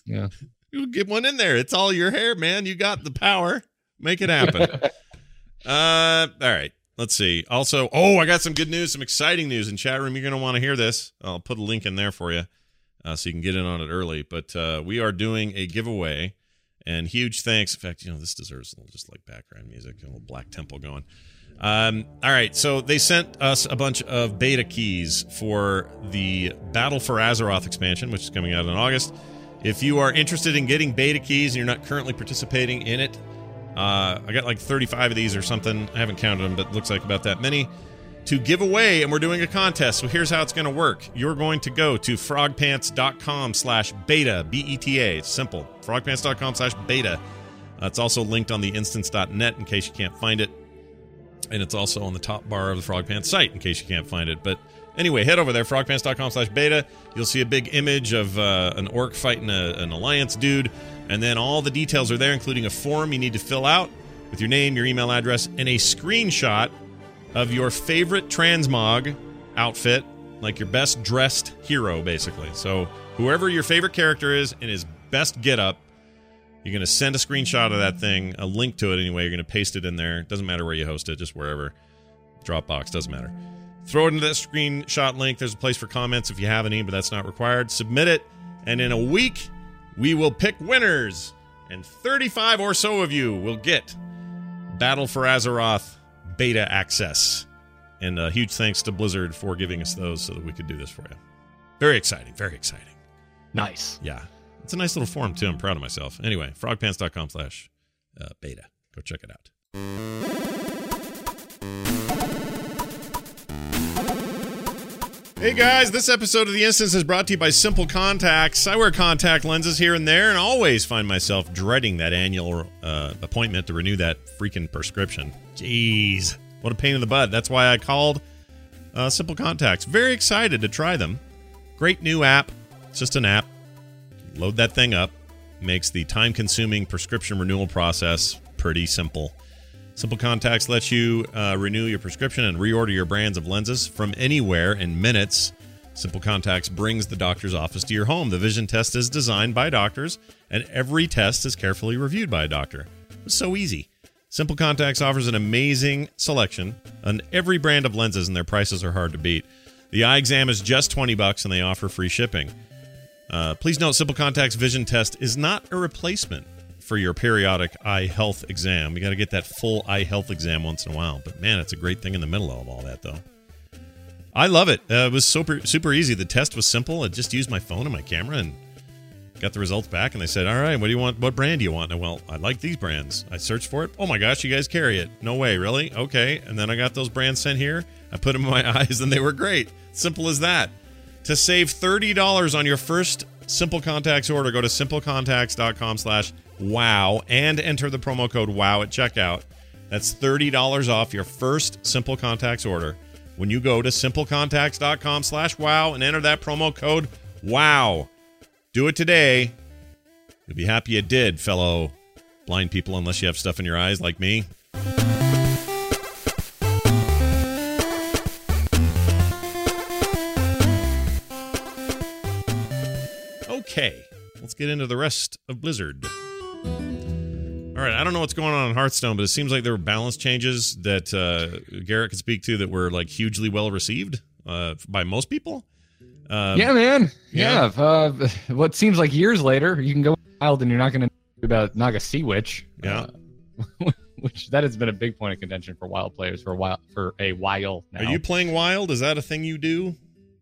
Yeah. you get one in there. It's all your hair, man. You got the power. Make it happen. uh, all right. Let's see. Also, oh, I got some good news, some exciting news in chat room. You're gonna want to hear this. I'll put a link in there for you. uh, so you can get in on it early. But uh, we are doing a giveaway, and huge thanks. In fact, you know this deserves a little just like background music, a little Black Temple going. Um, all right, so they sent us a bunch of beta keys for the Battle for Azeroth expansion, which is coming out in August. If you are interested in getting beta keys and you're not currently participating in it, uh, I got like 35 of these or something. I haven't counted them, but looks like about that many to give away, and we're doing a contest. So here's how it's going to work. You're going to go to frogpants.com slash beta. It's simple. frogpants.com slash beta. Uh, it's also linked on the instance.net in case you can't find it. And it's also on the top bar of the Frog Pants site in case you can't find it. But anyway, head over there, frogpants.com slash beta. You'll see a big image of uh, an orc fighting a, an alliance dude. And then all the details are there, including a form you need to fill out with your name, your email address, and a screenshot of your favorite transmog outfit, like your best dressed hero, basically. So whoever your favorite character is in his best getup, you're going to send a screenshot of that thing, a link to it anyway. You're going to paste it in there. Doesn't matter where you host it, just wherever. Dropbox, doesn't matter. Throw it into that screenshot link. There's a place for comments if you have any, but that's not required. Submit it, and in a week, we will pick winners. And 35 or so of you will get Battle for Azeroth beta access. And a huge thanks to Blizzard for giving us those so that we could do this for you. Very exciting. Very exciting. Nice. Yeah. It's a nice little form, too. I'm proud of myself. Anyway, frogpants.com slash uh, beta. Go check it out. Hey guys, this episode of The Instance is brought to you by Simple Contacts. I wear contact lenses here and there and always find myself dreading that annual uh, appointment to renew that freaking prescription. Jeez, what a pain in the butt. That's why I called uh, Simple Contacts. Very excited to try them. Great new app. It's just an app. Load that thing up. Makes the time consuming prescription renewal process pretty simple. Simple Contacts lets you uh, renew your prescription and reorder your brands of lenses from anywhere in minutes. Simple Contacts brings the doctor's office to your home. The vision test is designed by doctors, and every test is carefully reviewed by a doctor. It's so easy. Simple Contacts offers an amazing selection on every brand of lenses, and their prices are hard to beat. The eye exam is just 20 bucks, and they offer free shipping. Uh, please note, Simple Contacts Vision Test is not a replacement for your periodic eye health exam. You got to get that full eye health exam once in a while. But man, it's a great thing in the middle of all that, though. I love it. Uh, it was super super easy. The test was simple. I just used my phone and my camera and got the results back. And they said, "All right, what do you want? What brand do you want?" And well, I like these brands. I searched for it. Oh my gosh, you guys carry it? No way, really? Okay. And then I got those brands sent here. I put them in my eyes, and they were great. Simple as that. To save thirty dollars on your first Simple Contacts order, go to simplecontacts.com/slash wow and enter the promo code wow at checkout. That's $30 off your first simple contacts order. When you go to simplecontacts.com slash wow and enter that promo code wow do it today. You'll be happy you did fellow blind people unless you have stuff in your eyes like me okay let's get into the rest of blizzard all right, I don't know what's going on in Hearthstone, but it seems like there were balance changes that uh, Garrett could speak to that were like hugely well received uh, by most people. Uh, yeah, man. yeah. Yeah. Uh, what seems like years later, you can go wild and you're not going to know about Naga Sea Witch. Yeah. Uh, which that has been a big point of contention for wild players for a while. For a while now. Are you playing Wild? Is that a thing you do?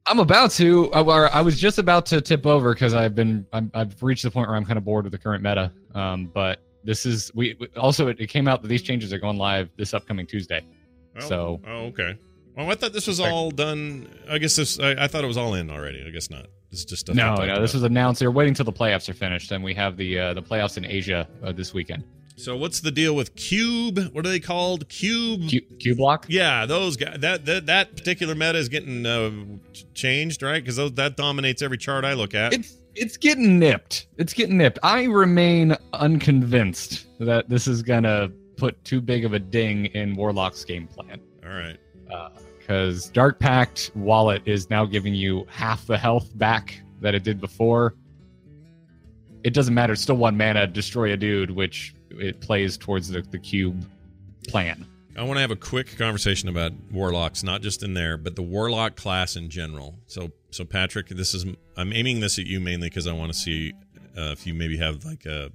I'm about to. uh, Or I was just about to tip over because I've been. I'm, I've reached the point where I'm kind of bored with the current meta. Um, but this is we also it, it came out that these changes are going live this upcoming Tuesday. Oh, So- oh, okay. Well, I thought this was all done. I guess this. I, I thought it was all in already. I guess not. This is just stuff. no, no, this about. was announced. They're waiting till the playoffs are finished, and we have the uh, the playoffs in Asia uh, this weekend. So what's the deal with Cube? What are they called? Cube. Cube, block. Yeah, those guys. That that that particular meta is getting uh, changed, right? Because that dominates every chart I look at. It's it's getting nipped. It's getting nipped. I remain unconvinced that this is gonna put too big of a ding in Warlock's game plan. all right. because Dark Pact wallet is now giving you half the health back that it did before. It doesn't matter; it's still one mana, destroy a dude, which it plays towards the, the cube plan. I want to have a quick conversation about warlocks, not just in there, but the warlock class in general. So so Patrick, this is I'm aiming this at you mainly because I want to see uh, if you maybe have like a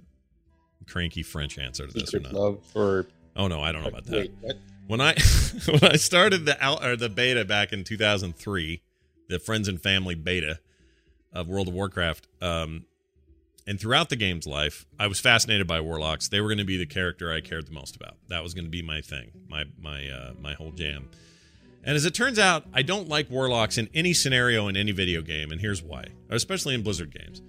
cranky French answer to this or not. love for Oh no, I don't know about that. Wait. When I when I started the out or the beta back in 2003, the friends and family beta of World of Warcraft, um, and throughout the game's life, I was fascinated by warlocks. They were going to be the character I cared the most about. That was going to be my thing, my my uh, my whole jam. And as it turns out, I don't like warlocks in any scenario in any video game, and here's why. Especially in Blizzard games.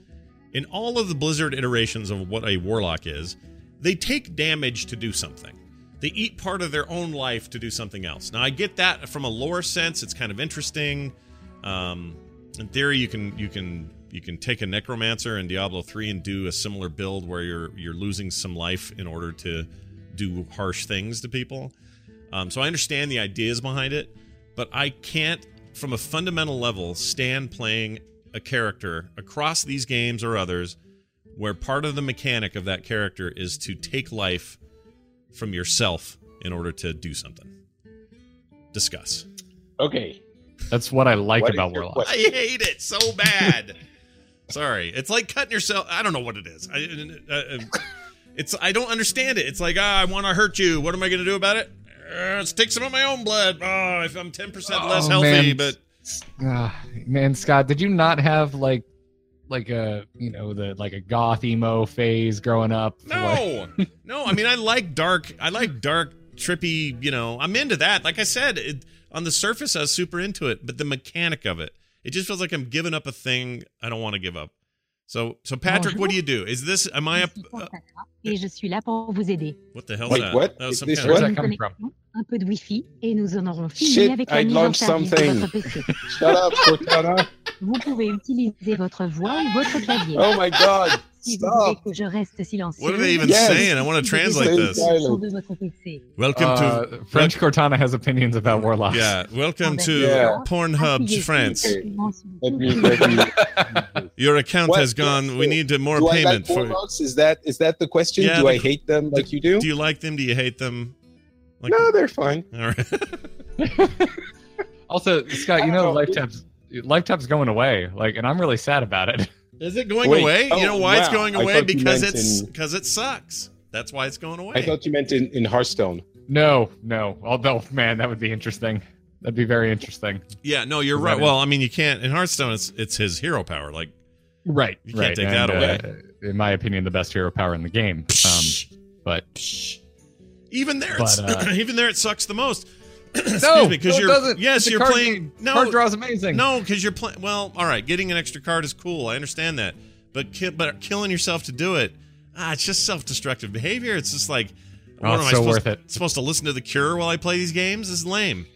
In all of the Blizzard iterations of what a warlock is, they take damage to do something. They eat part of their own life to do something else. Now, I get that from a lore sense; it's kind of interesting. Um, in theory, you can you can you can take a necromancer in Diablo 3 and do a similar build where you're you're losing some life in order to do harsh things to people. Um, so I understand the ideas behind it, but I can't, from a fundamental level, stand playing a character across these games or others where part of the mechanic of that character is to take life from yourself in order to do something. Discuss. Okay. That's what I like What is about your Warlock. I hate it so bad. Sorry, it's like cutting yourself. I don't know what it is. I, uh, uh, it's I don't understand it. It's like ah, I want to hurt you. What am I going to do about it? Uh, let's take some of my own blood. Oh, if I'm ten percent less Oh, healthy, man. but Ah, man, Scott, did you not have like like a you know the like a goth emo phase growing up? Like- no, no. I mean, I like dark. I like dark, trippy. You know, I'm into that. Like I said, it, on the surface, I was super into it, but the mechanic of it, it just feels like I'm giving up a thing I don't want to give up. So, so Patrick, what do you do? Is this? Am I up? suis Uh, Santana et je suis là pour vous aider. what the hell Wait, is that? what? That was some this kind Where's of- that coming from? connexion, un peu de Wi-Fi et nous en aurons fini Shit, avec I la mise en launched service de something. votre PC. Shut up, Cortana. Vous pouvez utiliser votre voix ou votre clavier. Oh my god. Si vous voulez que je reste silencieux, What are they even Yes. saying? I want to translate this. silent. de votre PC. Welcome Uh, to French Cortana has opinions about warlocks. yeah. Welcome to Yeah. Pornhub Appuyez France. sur le bouton Let me, let me. Your account What? has gone. We need more do I payment like for. warlocks? Is that is that the question? Yeah, do the- I hate them like you do? Do you like them? Do you hate them? Like, no, they're fine. All right. Also, Scott, you know don't know. Lifetap's Lifetap's going away. Like, and I'm really sad about it. Is it going Wait, away? oh, you know why it's going away? thought you Because it's in- because it sucks. That's why it's going away. I thought you meant in, in Hearthstone. No, no. Although, man, that would be interesting. That'd be very interesting. yeah, no, you're right. Well, I mean, you can't in Hearthstone. It's it's his hero power. Like Right. You can't right. take that away. uh, in my opinion, the best hero power in the game. Um, but even there, But, it's, uh, even there, it sucks the most. Excuse no, because no, it you're doesn't. yes, It's you're card playing. game. No, card draw is amazing. No, because you're playing. Well, all right, getting an extra card is cool. I understand that, but ki- but killing yourself to do it, ah, it's just self-destructive behavior. It's just like, Oh, what it's am I so supposed, worth it. supposed to listen to the Cure while I play these games? This is lame.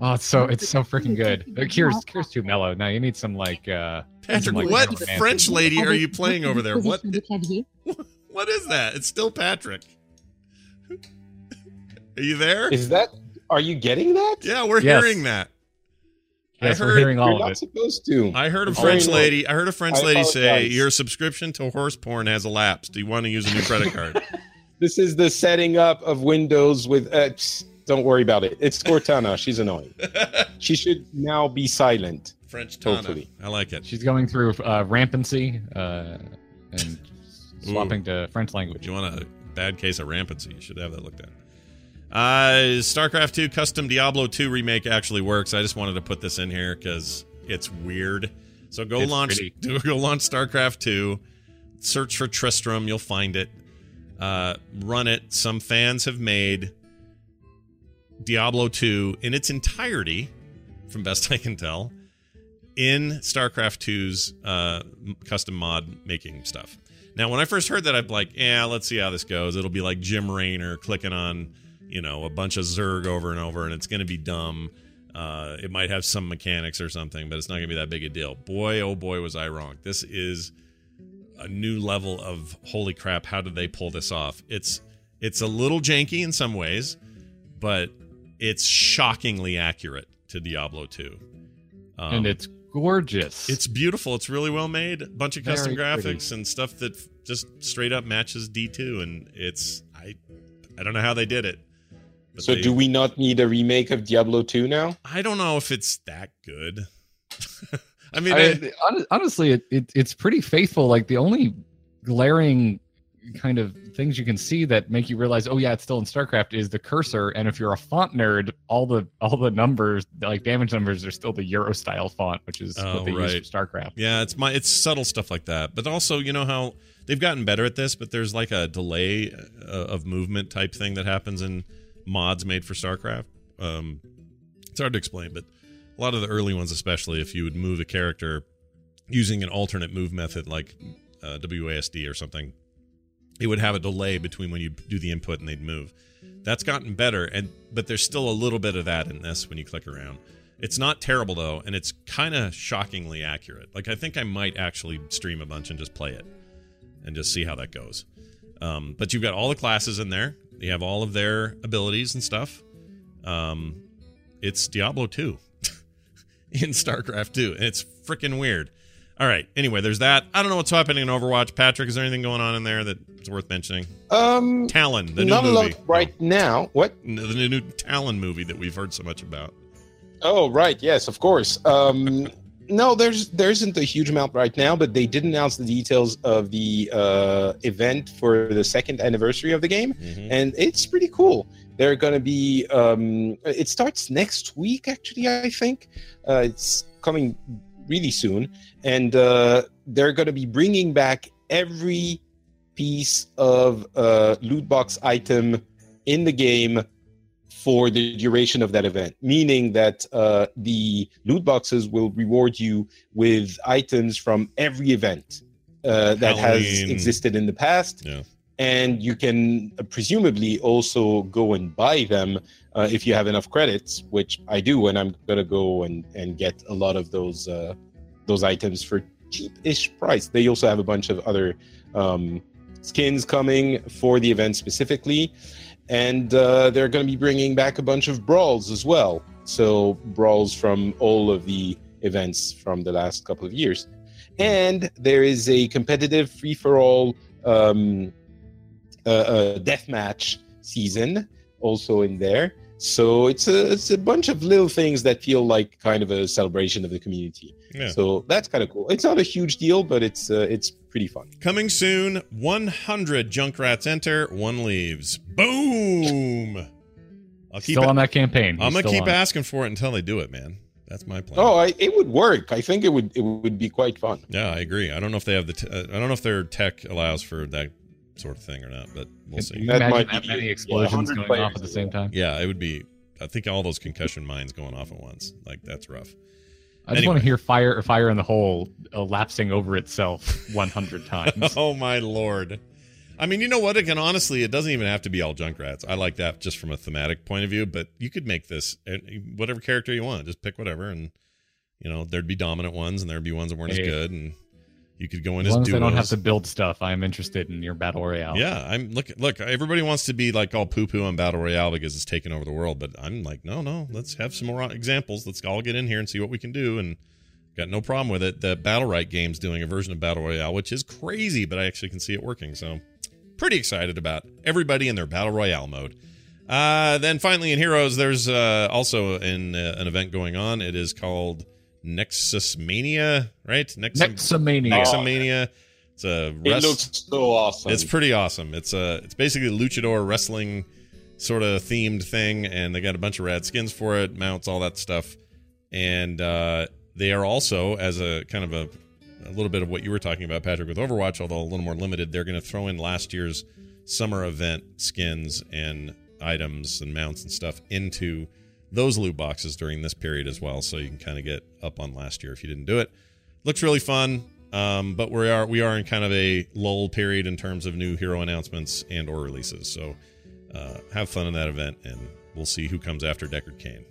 Oh, it's so it's so freaking good. Uh, Cure's Cure's too mellow. Now you need some like uh Patrick, some, like, what French lady are you playing over there? What disposition what is that? It's still Patrick. Are you there? Is that? Are you getting that? Yeah, we're Yes. hearing that. Yes, I we're heard- hearing You're all of not it. supposed to. I heard a French no. lady. I heard a French I lady say your subscription to horse porn has elapsed. Do you want to use a new credit card? This is the setting up of Windows with. Uh, psst, don't worry about it. It's Cortana. She's annoying. She should now be silent. French Tana. Hopefully. I like it. She's going through uh, rampancy uh, and swapping to French language. you want a bad case of rampancy? You should have that looked at. Uh, StarCraft 2 custom Diablo 2 remake actually works. I just wanted to put this in here because it's weird. So go It's launch pretty. do, go launch StarCraft 2. Search for Tristram, you'll find it. Uh, run it. Some fans have made Diablo 2 in its entirety, from best I can tell, in StarCraft 2's uh, custom mod making stuff. Now, when I first heard that, I'm like, yeah, let's see how this goes. It'll be like Jim Raynor clicking on, you know, a bunch of Zerg over and over, and it's going to be dumb. Uh, it might have some mechanics or something, but it's not going to be that big a deal. Boy, oh boy, was I wrong. This is a new level of holy crap. How did they pull this off? It's it's a little janky in some ways, but it's shockingly accurate to Diablo 2. Um, and it's gorgeous. it's beautiful. It's really well made. A bunch of custom Very graphics pretty. and stuff that just straight up matches D2 and it's I I don't know how they did it. But So, they- do we not need a remake of Diablo 2 now? I don't know if it's that good. I mean, I I- honestly, it, it it's pretty faithful. Like the only glaring kind of things you can see that make you realize, oh yeah, it's still in StarCraft is the cursor. And if you're a font nerd, all the all the numbers, like damage numbers, are still the Euro style font, which is Oh, what they right. use for StarCraft. Yeah, it's my it's subtle stuff like that. But also, you know how they've gotten better at this, but there's like a delay uh, of movement type thing that happens in mods made for StarCraft. Um, it's hard to explain, but a lot of the early ones, especially if you would move a character using an alternate move method like uh, WASD or something, it would have a delay between when you do the input and they'd move. That's gotten better, and but there's still a little bit of that in this when you click around. It's not terrible though, and it's kind of shockingly accurate. Like I think I might actually stream a bunch and just play it and just see how that goes. Um, but you've got all the classes in there. You have all of their abilities and stuff. Um, it's Diablo 2 in StarCraft 2, and it's freaking weird. All right. Anyway, there's that. I don't know what's happening in Overwatch. Patrick, is there anything going on in there that's worth mentioning? Um, Talon, the new not movie. right now. What? Oh, the new, new Talon movie that we've heard so much about. Oh, right. Yes, of course. Um, no, there's there isn't a huge amount right now, but they did announce the details of the uh, event for the second anniversary of the game, Mhm. and it's pretty cool. They're going to be. Um, it starts next week, actually. I think uh, it's coming really soon, and uh, they're going to be bringing back every piece of uh, loot box item in the game for the duration of that event, meaning that uh, the loot boxes will reward you with items from every event uh, that has existed in the past. Yeah. And you can uh, presumably also go and buy them uh, if you have enough credits, which I do, and I'm gonna go and, and get a lot of those uh, those items for cheap-ish price. They also have a bunch of other um, skins coming for the event specifically and uh, they're going to be bringing back a bunch of brawls as well. So brawls from all of the events from the last couple of years, and there is a competitive free for all um, uh, uh, deathmatch season also in there. So it's a it's a bunch of little things that feel like kind of a celebration of the community. Yeah. So that's kind of cool. It's not a huge deal, but it's uh, it's pretty fun. Coming soon, 100 Junkrats enter, one leaves. Boom! I'll keep Still it- on that campaign. I'm gonna keep on it. asking for it until they do it, man. That's my plan. Oh, I, it would work. I think it would it would be quite fun. yeah, I agree. I don't know if they have the. T- uh, I don't know if their tech allows for that sort of thing or not, but we'll see. you That imagine that many explosions going off at the same time? Yeah, it would be. I think all those concussion mines going off at once. Like that's rough. I just want to hear fire fire in the hole elapsing over itself 100 times. oh my lord. I mean, you know what? It can honestly, it doesn't even have to be all Junkrats. I like that just from a thematic point of view. But you could make this uh, whatever character you want. Just pick whatever, and you know there'd be dominant ones, and there'd be ones that weren't Hey. as good, and you could go in As as long as I don't have to build stuff, I'm interested in your battle royale. Yeah, I'm look look. Everybody wants to be like all poo poo on battle royale because it's taking over the world, but I'm like, no, no. Let's have some more examples. Let's all get in here and see what we can do. And got no problem with it. The Battlerite game's doing a version of battle royale, which is crazy, but I actually can see it working. So pretty excited about everybody in their battle royale mode. Uh, then finally in Heroes, there's uh, also in uh, an event going on. It is called Nexus Mania, right? Nexus Nexomania. Nexomania. It's a It looks so awesome. it's pretty awesome. It's a it's basically a luchador wrestling sort of themed thing, and they got a bunch of rad skins for it, mounts, all that stuff, and uh, they are also as a kind of a a little bit of what you were talking about, Patrick, with Overwatch, although a little more limited. They're going to throw in last year's summer event skins and items and mounts and stuff into those loot boxes during this period as well, so you can kind of get up on last year if you didn't do it. Looks really fun. Um, but we are we are in kind of a lull period in terms of new hero announcements and or releases. So uh, have fun in that event, and we'll see who comes after Deckard Cain.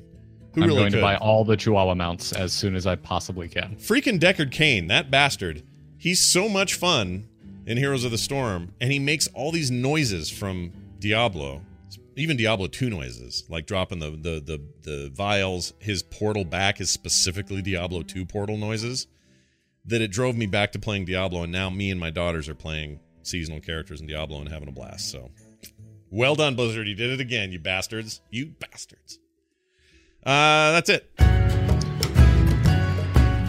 Who I'm really going could. to buy all the Chihuahua mounts as soon as I possibly can. Freaking Deckard Cain, that bastard. He's so much fun in Heroes of the Storm, and he makes all these noises from Diablo, even Diablo 2 noises, like dropping the the the, the vials. His portal back is specifically Diablo 2 portal noises. That it drove me back to playing Diablo, and now me and my daughters are playing seasonal characters in Diablo and having a blast. So, well done, Blizzard. You did it again, you bastards. You bastards. Uh, that's it.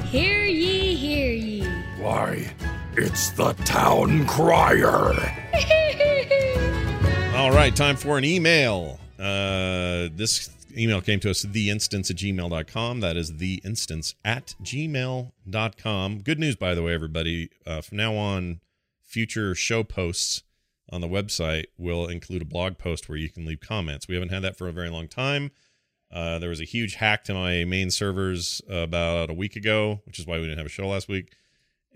Hear ye, hear ye. Why, it's the town crier. All right, time for an email. Uh, this email came to us theinstance at gmail.com. That is theinstance at gmail.com. Good news, by the way, everybody. Uh, from now on, future show posts on the website will include a blog post where you can leave comments. We haven't had that for a very long time. Uh, there was a huge hack to my main servers about a week ago, which is why we didn't have a show last week.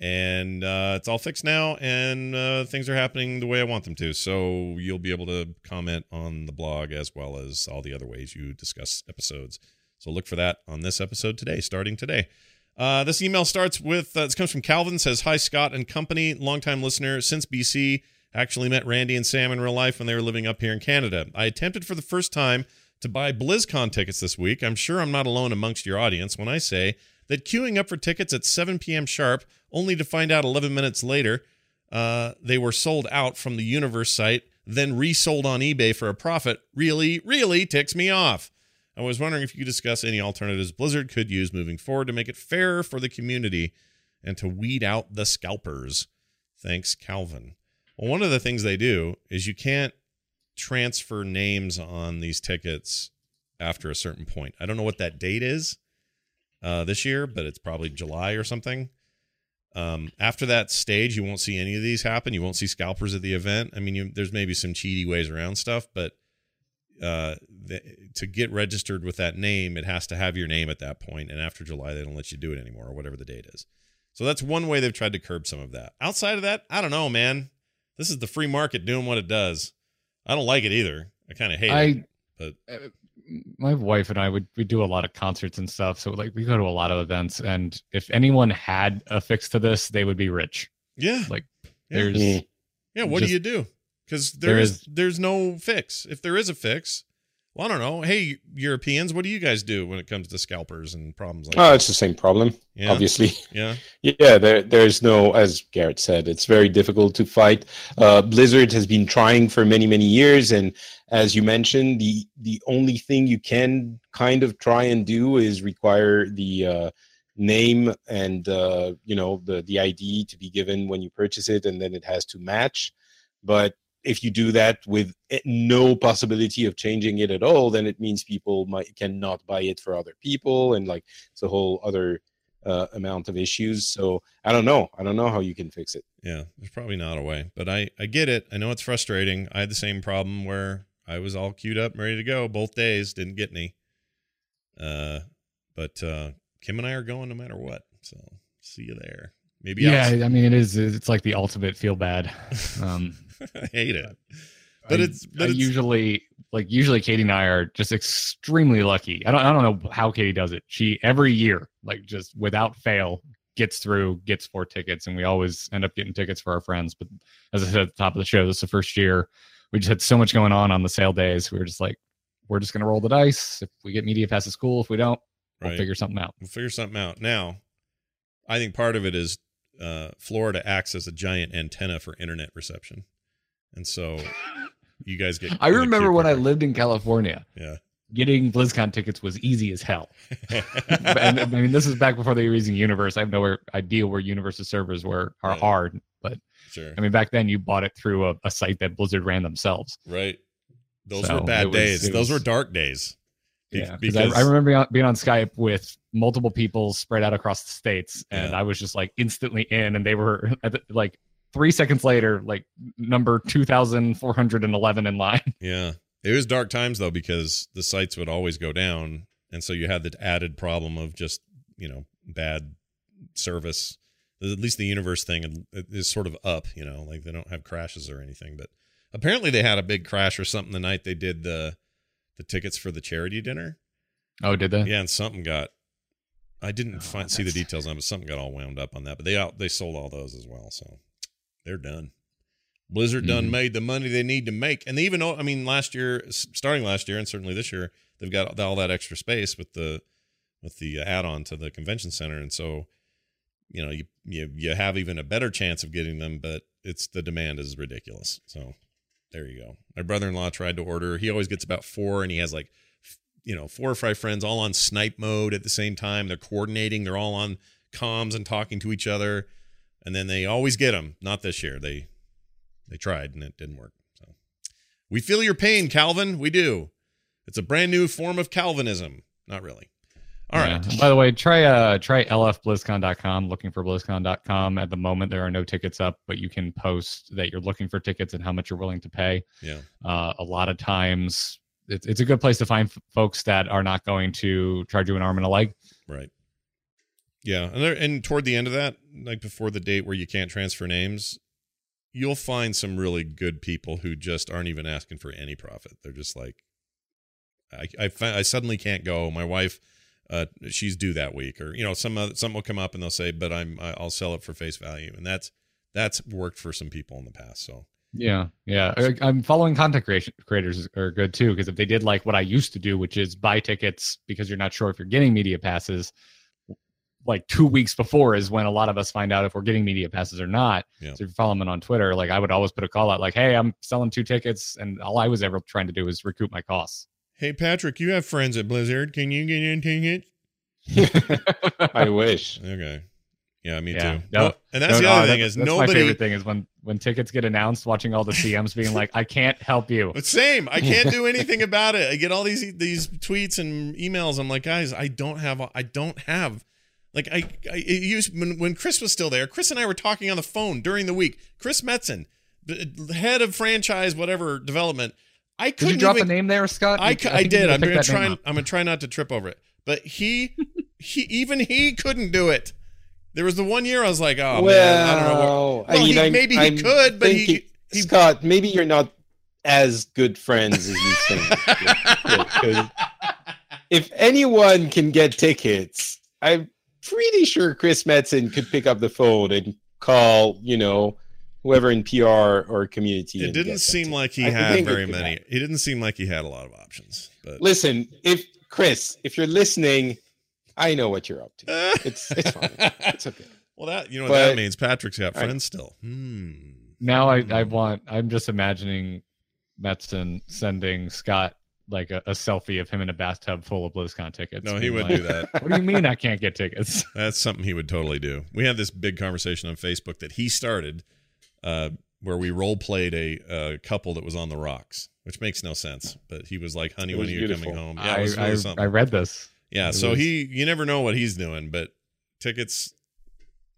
And uh, it's all fixed now, and uh, things are happening the way I want them to. So you'll be able to comment on the blog as well as all the other ways you discuss episodes. So look for that on this episode today, starting today. Uh, this email starts with uh, this comes from Calvin. Says hi Scott and company, longtime listener since BC. Actually met Randy and Sam in real life when they were living up here in Canada. I attempted for the first time to buy BlizzCon tickets this week. I'm sure I'm not alone amongst your audience when I say that queuing up for tickets at 7 p.m. sharp, only to find out 11 minutes later uh, they were sold out from the Universe site, then resold on eBay for a profit, really, really ticks me off. I was wondering if you could discuss any alternatives Blizzard could use moving forward to make it fairer for the community and to weed out the scalpers. Thanks, Calvin. Well, one of the things they do is you can't transfer names on these tickets after a certain point. I don't know what that date is uh, this year, but it's probably July or something. Um, after that stage, you won't see any of these happen. You won't see scalpers at the event. I mean, you, there's maybe some cheaty ways around stuff, but uh, the, to get registered with that name, it has to have your name at that point. And after July, they don't let you do it anymore, or whatever the date is. So that's one way they've tried to curb some of that. Outside of that, I don't know, man. This is the free market doing what it does. I don't like it either. I kind of hate I, it. But uh, my wife and I would we do a lot of concerts and stuff. So like we go to a lot of events, and if anyone had a fix to this, they would be rich. yeah, Like there's Mm. yeah. What do you do? Because There there's is- there's no fix. If there is a fix, well, I don't know. Hey, Europeans, what do you guys do when it comes to scalpers and problems like Oh, that? it's the same problem, Yeah. obviously. Yeah, Yeah, there, there's no, as Garrett said, it's very difficult to fight. Uh, Blizzard has been trying for many, many years, and as you mentioned, the the only thing you can kind of try and do is require the uh, name and uh, you know the the ID to be given when you purchase it, and then it has to match. But if you do that with no possibility of changing it at all, then it means people might cannot buy it for other people, and like it's a whole other uh, amount of issues. So I don't know. I don't know how you can fix it. yeah. There's probably not a way, but I I get it. I know it's frustrating. I had the same problem where I was all queued up, ready to go both days, didn't get any. Uh, but uh, Kim and I are going no matter what. So see you there. Maybe yeah. outs- I mean, it is. It's like the ultimate feel bad. Um, I hate it. But I- it's- but I it's- usually like usually Katie and I are just extremely lucky. I don't I don't know how Katie does it. She every year like just without fail gets through, gets four tickets, and we always end up getting tickets for our friends. But as I said at the top of the show, this is the first year we just had so much going on on the sale days. We were just like, we're just gonna roll the dice. If we get media passes, cool. if we don't, we'll Right. figure something out. We'll figure something out. Now, I think part of it is uh, Florida acts as a giant antenna for internet reception, and so you guys get. I remember when I lived in California. Yeah. Getting BlizzCon tickets was easy as hell. and I mean, this is back before they were using Universe. I have no idea where Universe's servers were are Right. hard, but sure. I mean, back then you bought it through a, a site that Blizzard ran themselves. Right. Those So, were bad was- days. it Those was- were dark days. Be- Yeah, because I, I remember being on, Skype with multiple people spread out across the states, and Yeah. I was just like instantly in, and they were at the- like three seconds later, like number two thousand four hundred and eleven in line. Yeah. It was dark times though because the sites would always go down and so you had the added problem of just, you know, bad service. At least the universe thing is sort of up, you know, like they don't have crashes or anything, but apparently they had a big crash or something the night they did the the tickets for the charity dinner. Oh, did they? Yeah, and something got I didn't Oh, find, see the details on it, but something got all wound up on that. But they out they sold all those as well, so they're done. Blizzard done Mhm. made the money they need to make, and they even. I mean, last year, starting last year, and certainly this year, they've got all that extra space with the with the add-on to the convention center, and so you know you you you have even a better chance of getting them, but it's the demand is ridiculous. So there you go. My brother-in-law tried to order. He always gets about four, and he has like you know four or five friends all on snipe mode at the same time. They're coordinating. They're all on comms and talking to each other. and then they always get them. Not this year. They they tried and it didn't work. So we feel your pain, Calvin. We do. It's a brand new form of Calvinism. Not really. All Yeah. By the way, try uh try lfblizzcon.com. Looking for blizzcon.com. At the moment, there are no tickets up, but you can post that you're looking for tickets and how much you're willing to pay. Yeah. Uh, a lot of times, it's it's a good place to find f- folks that are not going to charge you an arm and a leg. Right. Yeah, and there, and toward the end of that, like before the date where you can't transfer names, you'll find some really good people who just aren't even asking for any profit. They're just like, I I, I suddenly can't go. My wife, uh, she's due that week, or you know, some other, something will come up and they'll say, but I'm I'll sell it for face value, and that's that's worked for some people in the past. So Yeah, yeah. I'm following content creation creators are good too because if they did like what I used to do, which is buy tickets because you're not sure if you're getting media passes, like two weeks before is when a lot of us find out if we're getting media passes or not. Yeah. So if you follow them on Twitter, like I would always put a call out like, "Hey, I'm selling two tickets," and all I was ever trying to do is recoup my costs. Hey, Patrick, you have friends at Blizzard. Can you get in tickets? I wish. Okay. Yeah, me Yeah. too. No, Well, and that's No, the no, other that- thing is that's my nobody favorite thing is when when tickets get announced, watching all the CMs being like, "I can't help you." But same. I can't do anything about it. I get all these these tweets and emails. I'm like, guys, I don't have. I don't have. Like I, I it used when when Chris was still there. Chris and I were talking on the phone during the week. Chris Metzen, the head of franchise whatever development. I couldn't you drop even, a name there, Scott? I, You- cou- think I did. I'm gonna try. I'm gonna try not to trip over it. But he, he even he couldn't do it. There was the one year I was like, oh well, man, I don't know. What, I mean, he- I'm- maybe he could, but he- thinking- he- Scott, maybe you're not as good friends as you think. Yeah, yeah, 'cause if anyone can get tickets, I'm pretty sure Chris Metzen could pick up the phone and call, you know, whoever in PR or community. It didn't seem ticket. like he I had very many. happen. He didn't seem like he had a lot of options. But Listen, if Chris, if you're listening, I know what you're up to. It's it's fine. It's okay. well, that you know what that means. Patrick's got I- friends still. Hmm. Now I, I want I'm just imagining Metzen sending Scott like a, a selfie of him in a bathtub full of BlizzCon tickets. No, he would like, do that. What do you mean I can't get tickets? That's something he would totally do. We had this big conversation on Facebook that he started, uh, where we role played a, uh couple that was on the rocks, which makes no sense. But he was like, "Honey, It when was are you coming home?" Yeah, it I, was really I, something. I read this. Yeah, It so was- he you never know what he's doing, but tickets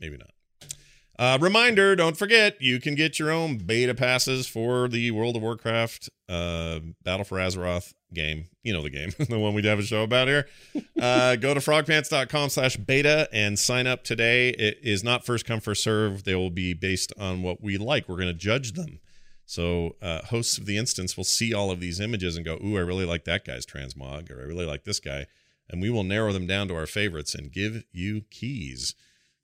maybe not. Uh, reminder: Don't forget you can get your own beta passes for the World of Warcraft uh, Battle for Azeroth game. You know the game, the one we have a show about here. Uh, go to frogpants.com slash beta and sign up today. It is not first come first serve. They will be based on what we like. We're going to judge them. So uh, hosts of the instance will see all of these images and go, "Ooh, I really like that guy's transmog," or "I really like this guy," and we will narrow them down to our favorites and give you keys.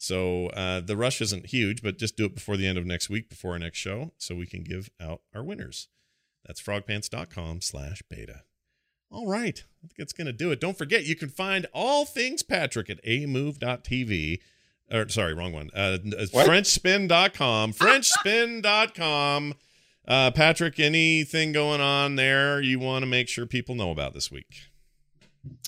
So uh, the rush isn't huge, but just do it before the end of next week, before our next show, so we can give out our winners. That's frogpants.com slash beta. All right. I think that's going to do it. Don't forget, you can find all things Patrick at amove.tv. Or, sorry, wrong one. Uh, What? FrenchSpin.com. FrenchSpin.com. Uh, Patrick, anything going on there you want to make sure people know about this week?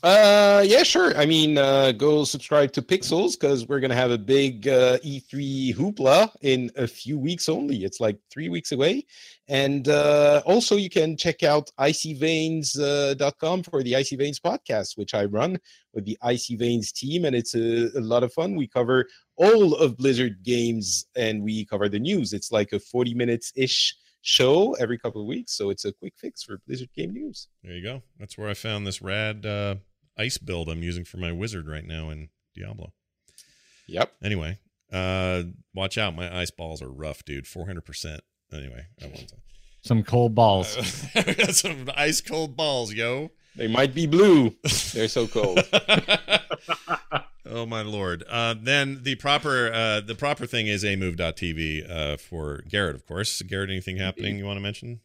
Uh, yeah, sure. I mean, uh, go subscribe to Pixels because we're gonna have a big uh, E3 hoopla in a few weeks only. It's like three weeks away, and uh, also you can check out icyveins.com for the Icy Veins podcast, which I run with the Icy Veins team, and it's a, a lot of fun. We cover all of Blizzard games, and we cover the news. It's like a 40 minutes ish show every couple of weeks, so it's a quick fix for Blizzard game news. There you go. That's where I found this rad uh, ice build I'm using for my wizard right now in Diablo. Yep. Anyway, uh, watch out. My ice balls are rough, dude. 400%. Anyway, I want to. Some cold balls. I got some ice cold balls, yo. They might be blue. They're so cold. oh my lord. Uh, then the proper uh, the proper thing is amove.tv uh, for Garrett, of course. Garrett, anything happening you want to mention?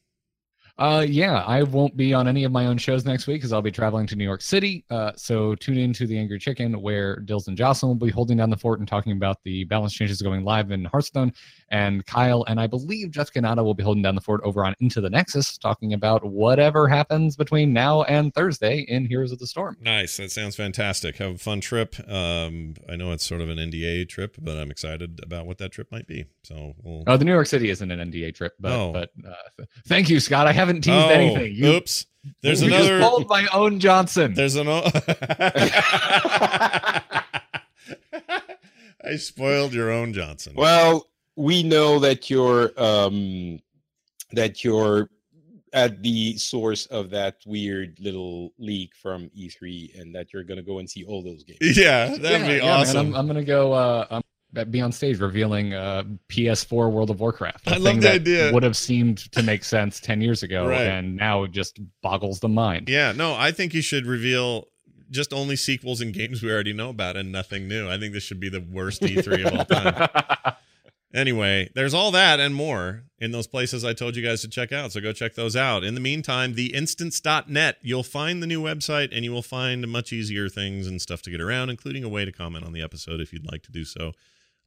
Uh, yeah, I won't be on any of my own shows next week because I'll be traveling to New York City. Uh, so tune in to the Angry Chicken where Dills and Jocelyn will be holding down the fort and talking about the balance changes going live in Hearthstone. And Kyle and I believe Jessica Nada will be holding down the fort over on Into the Nexus, talking about whatever happens between now and Thursday in Heroes of the Storm. Nice. That sounds fantastic. Have a fun trip. Um, I know it's sort of an NDA trip, but I'm excited about what that trip might be. So we'll. Oh, the New York City isn't an NDA trip, but Oh. but uh, thank you, Scott. I haven't teased Oh, anything. You, oops. There's you another. just pulled my own Johnson. There's an. o- I spoiled your own Johnson. Well, we know that you're um, that you're at the source of that weird little leak from E3, and that you're gonna go and see all those games. yeah, that'd Yeah, be yeah, man, awesome. I'm, I'm gonna go. Uh, I'm be on stage revealing uh, PS4 World of Warcraft. I love the idea. Would have seemed to make sense ten years ago, Right. and now it just boggles the mind. yeah, no, I think you should reveal just only sequels and games we already know about and nothing new. I think this should be the worst E3 of all time. Anyway, there's all that and more in those places I told you guys to check out. So go check those out. In the meantime, theinstance.net, you'll find the new website and you will find much easier things and stuff to get around, including a way to comment on the episode if you'd like to do so.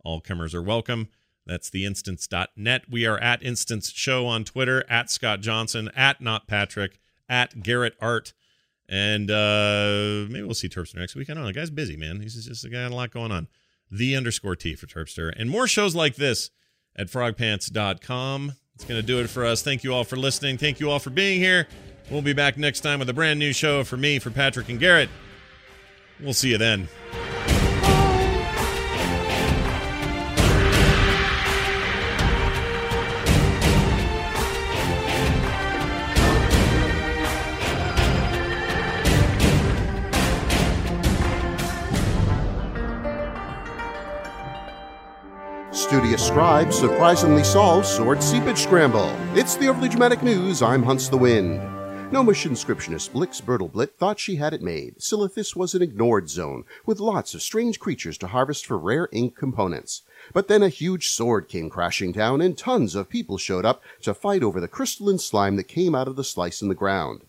All comers are welcome. That's theinstance.net. We are at Instance Show on Twitter, at Scott Johnson, at Not Patrick, at Garrett Art. And uh maybe we'll see Terpster next week. I don't know. The guy's busy, man. He's just a guy got a lot going on the underscore T for Terpster, and more shows like this at frogpants.com. It's going to do it for us. Thank you all for listening. Thank you all for being here. We'll be back next time with a brand new show for me, for Patrick and Garrett. We'll see you then. Scribe surprisingly solves sword seepage scramble. It's the overly dramatic news. I'm Hunts the Wind. Gnomish inscriptionist Blix Bertelblit thought she had it made. Silithus was an ignored zone, with lots of strange creatures to harvest for rare ink components. But then a huge sword came crashing down, and tons of people showed up to fight over the crystalline slime that came out of the slice in the ground.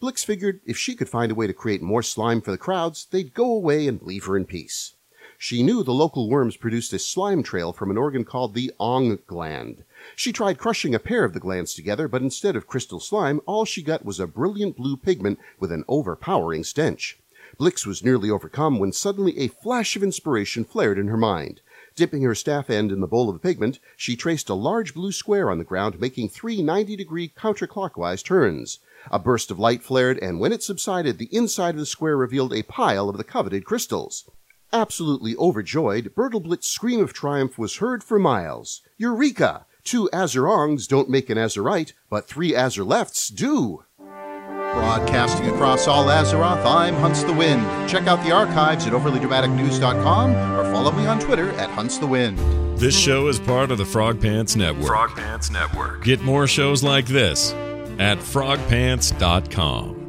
Blix figured if she could find a way to create more slime for the crowds, they'd go away and leave her in peace. She knew the local worms produced a slime trail from an organ called the Ong gland. She tried crushing a pair of the glands together, but instead of crystal slime, all she got was a brilliant blue pigment with an overpowering stench. Blix was nearly overcome when suddenly a flash of inspiration flared in her mind. Dipping her staff end in the bowl of the pigment, she traced a large blue square on the ground, making three 90 degree counterclockwise turns. A burst of light flared, and when it subsided, the inside of the square revealed a pile of the coveted crystals. Absolutely overjoyed, Bertelblitz's scream of triumph was heard for miles. Eureka! Two Azerongs don't make an Azerite, but three Azerlefts do. Broadcasting across all Azeroth, I'm Hunts the Wind. Check out the archives at overlydramaticnews.com or follow me on Twitter at Hunts the Wind. This show is part of the Frog Pants Network. Frog Pants Network. Get more shows like this at frogpants.com.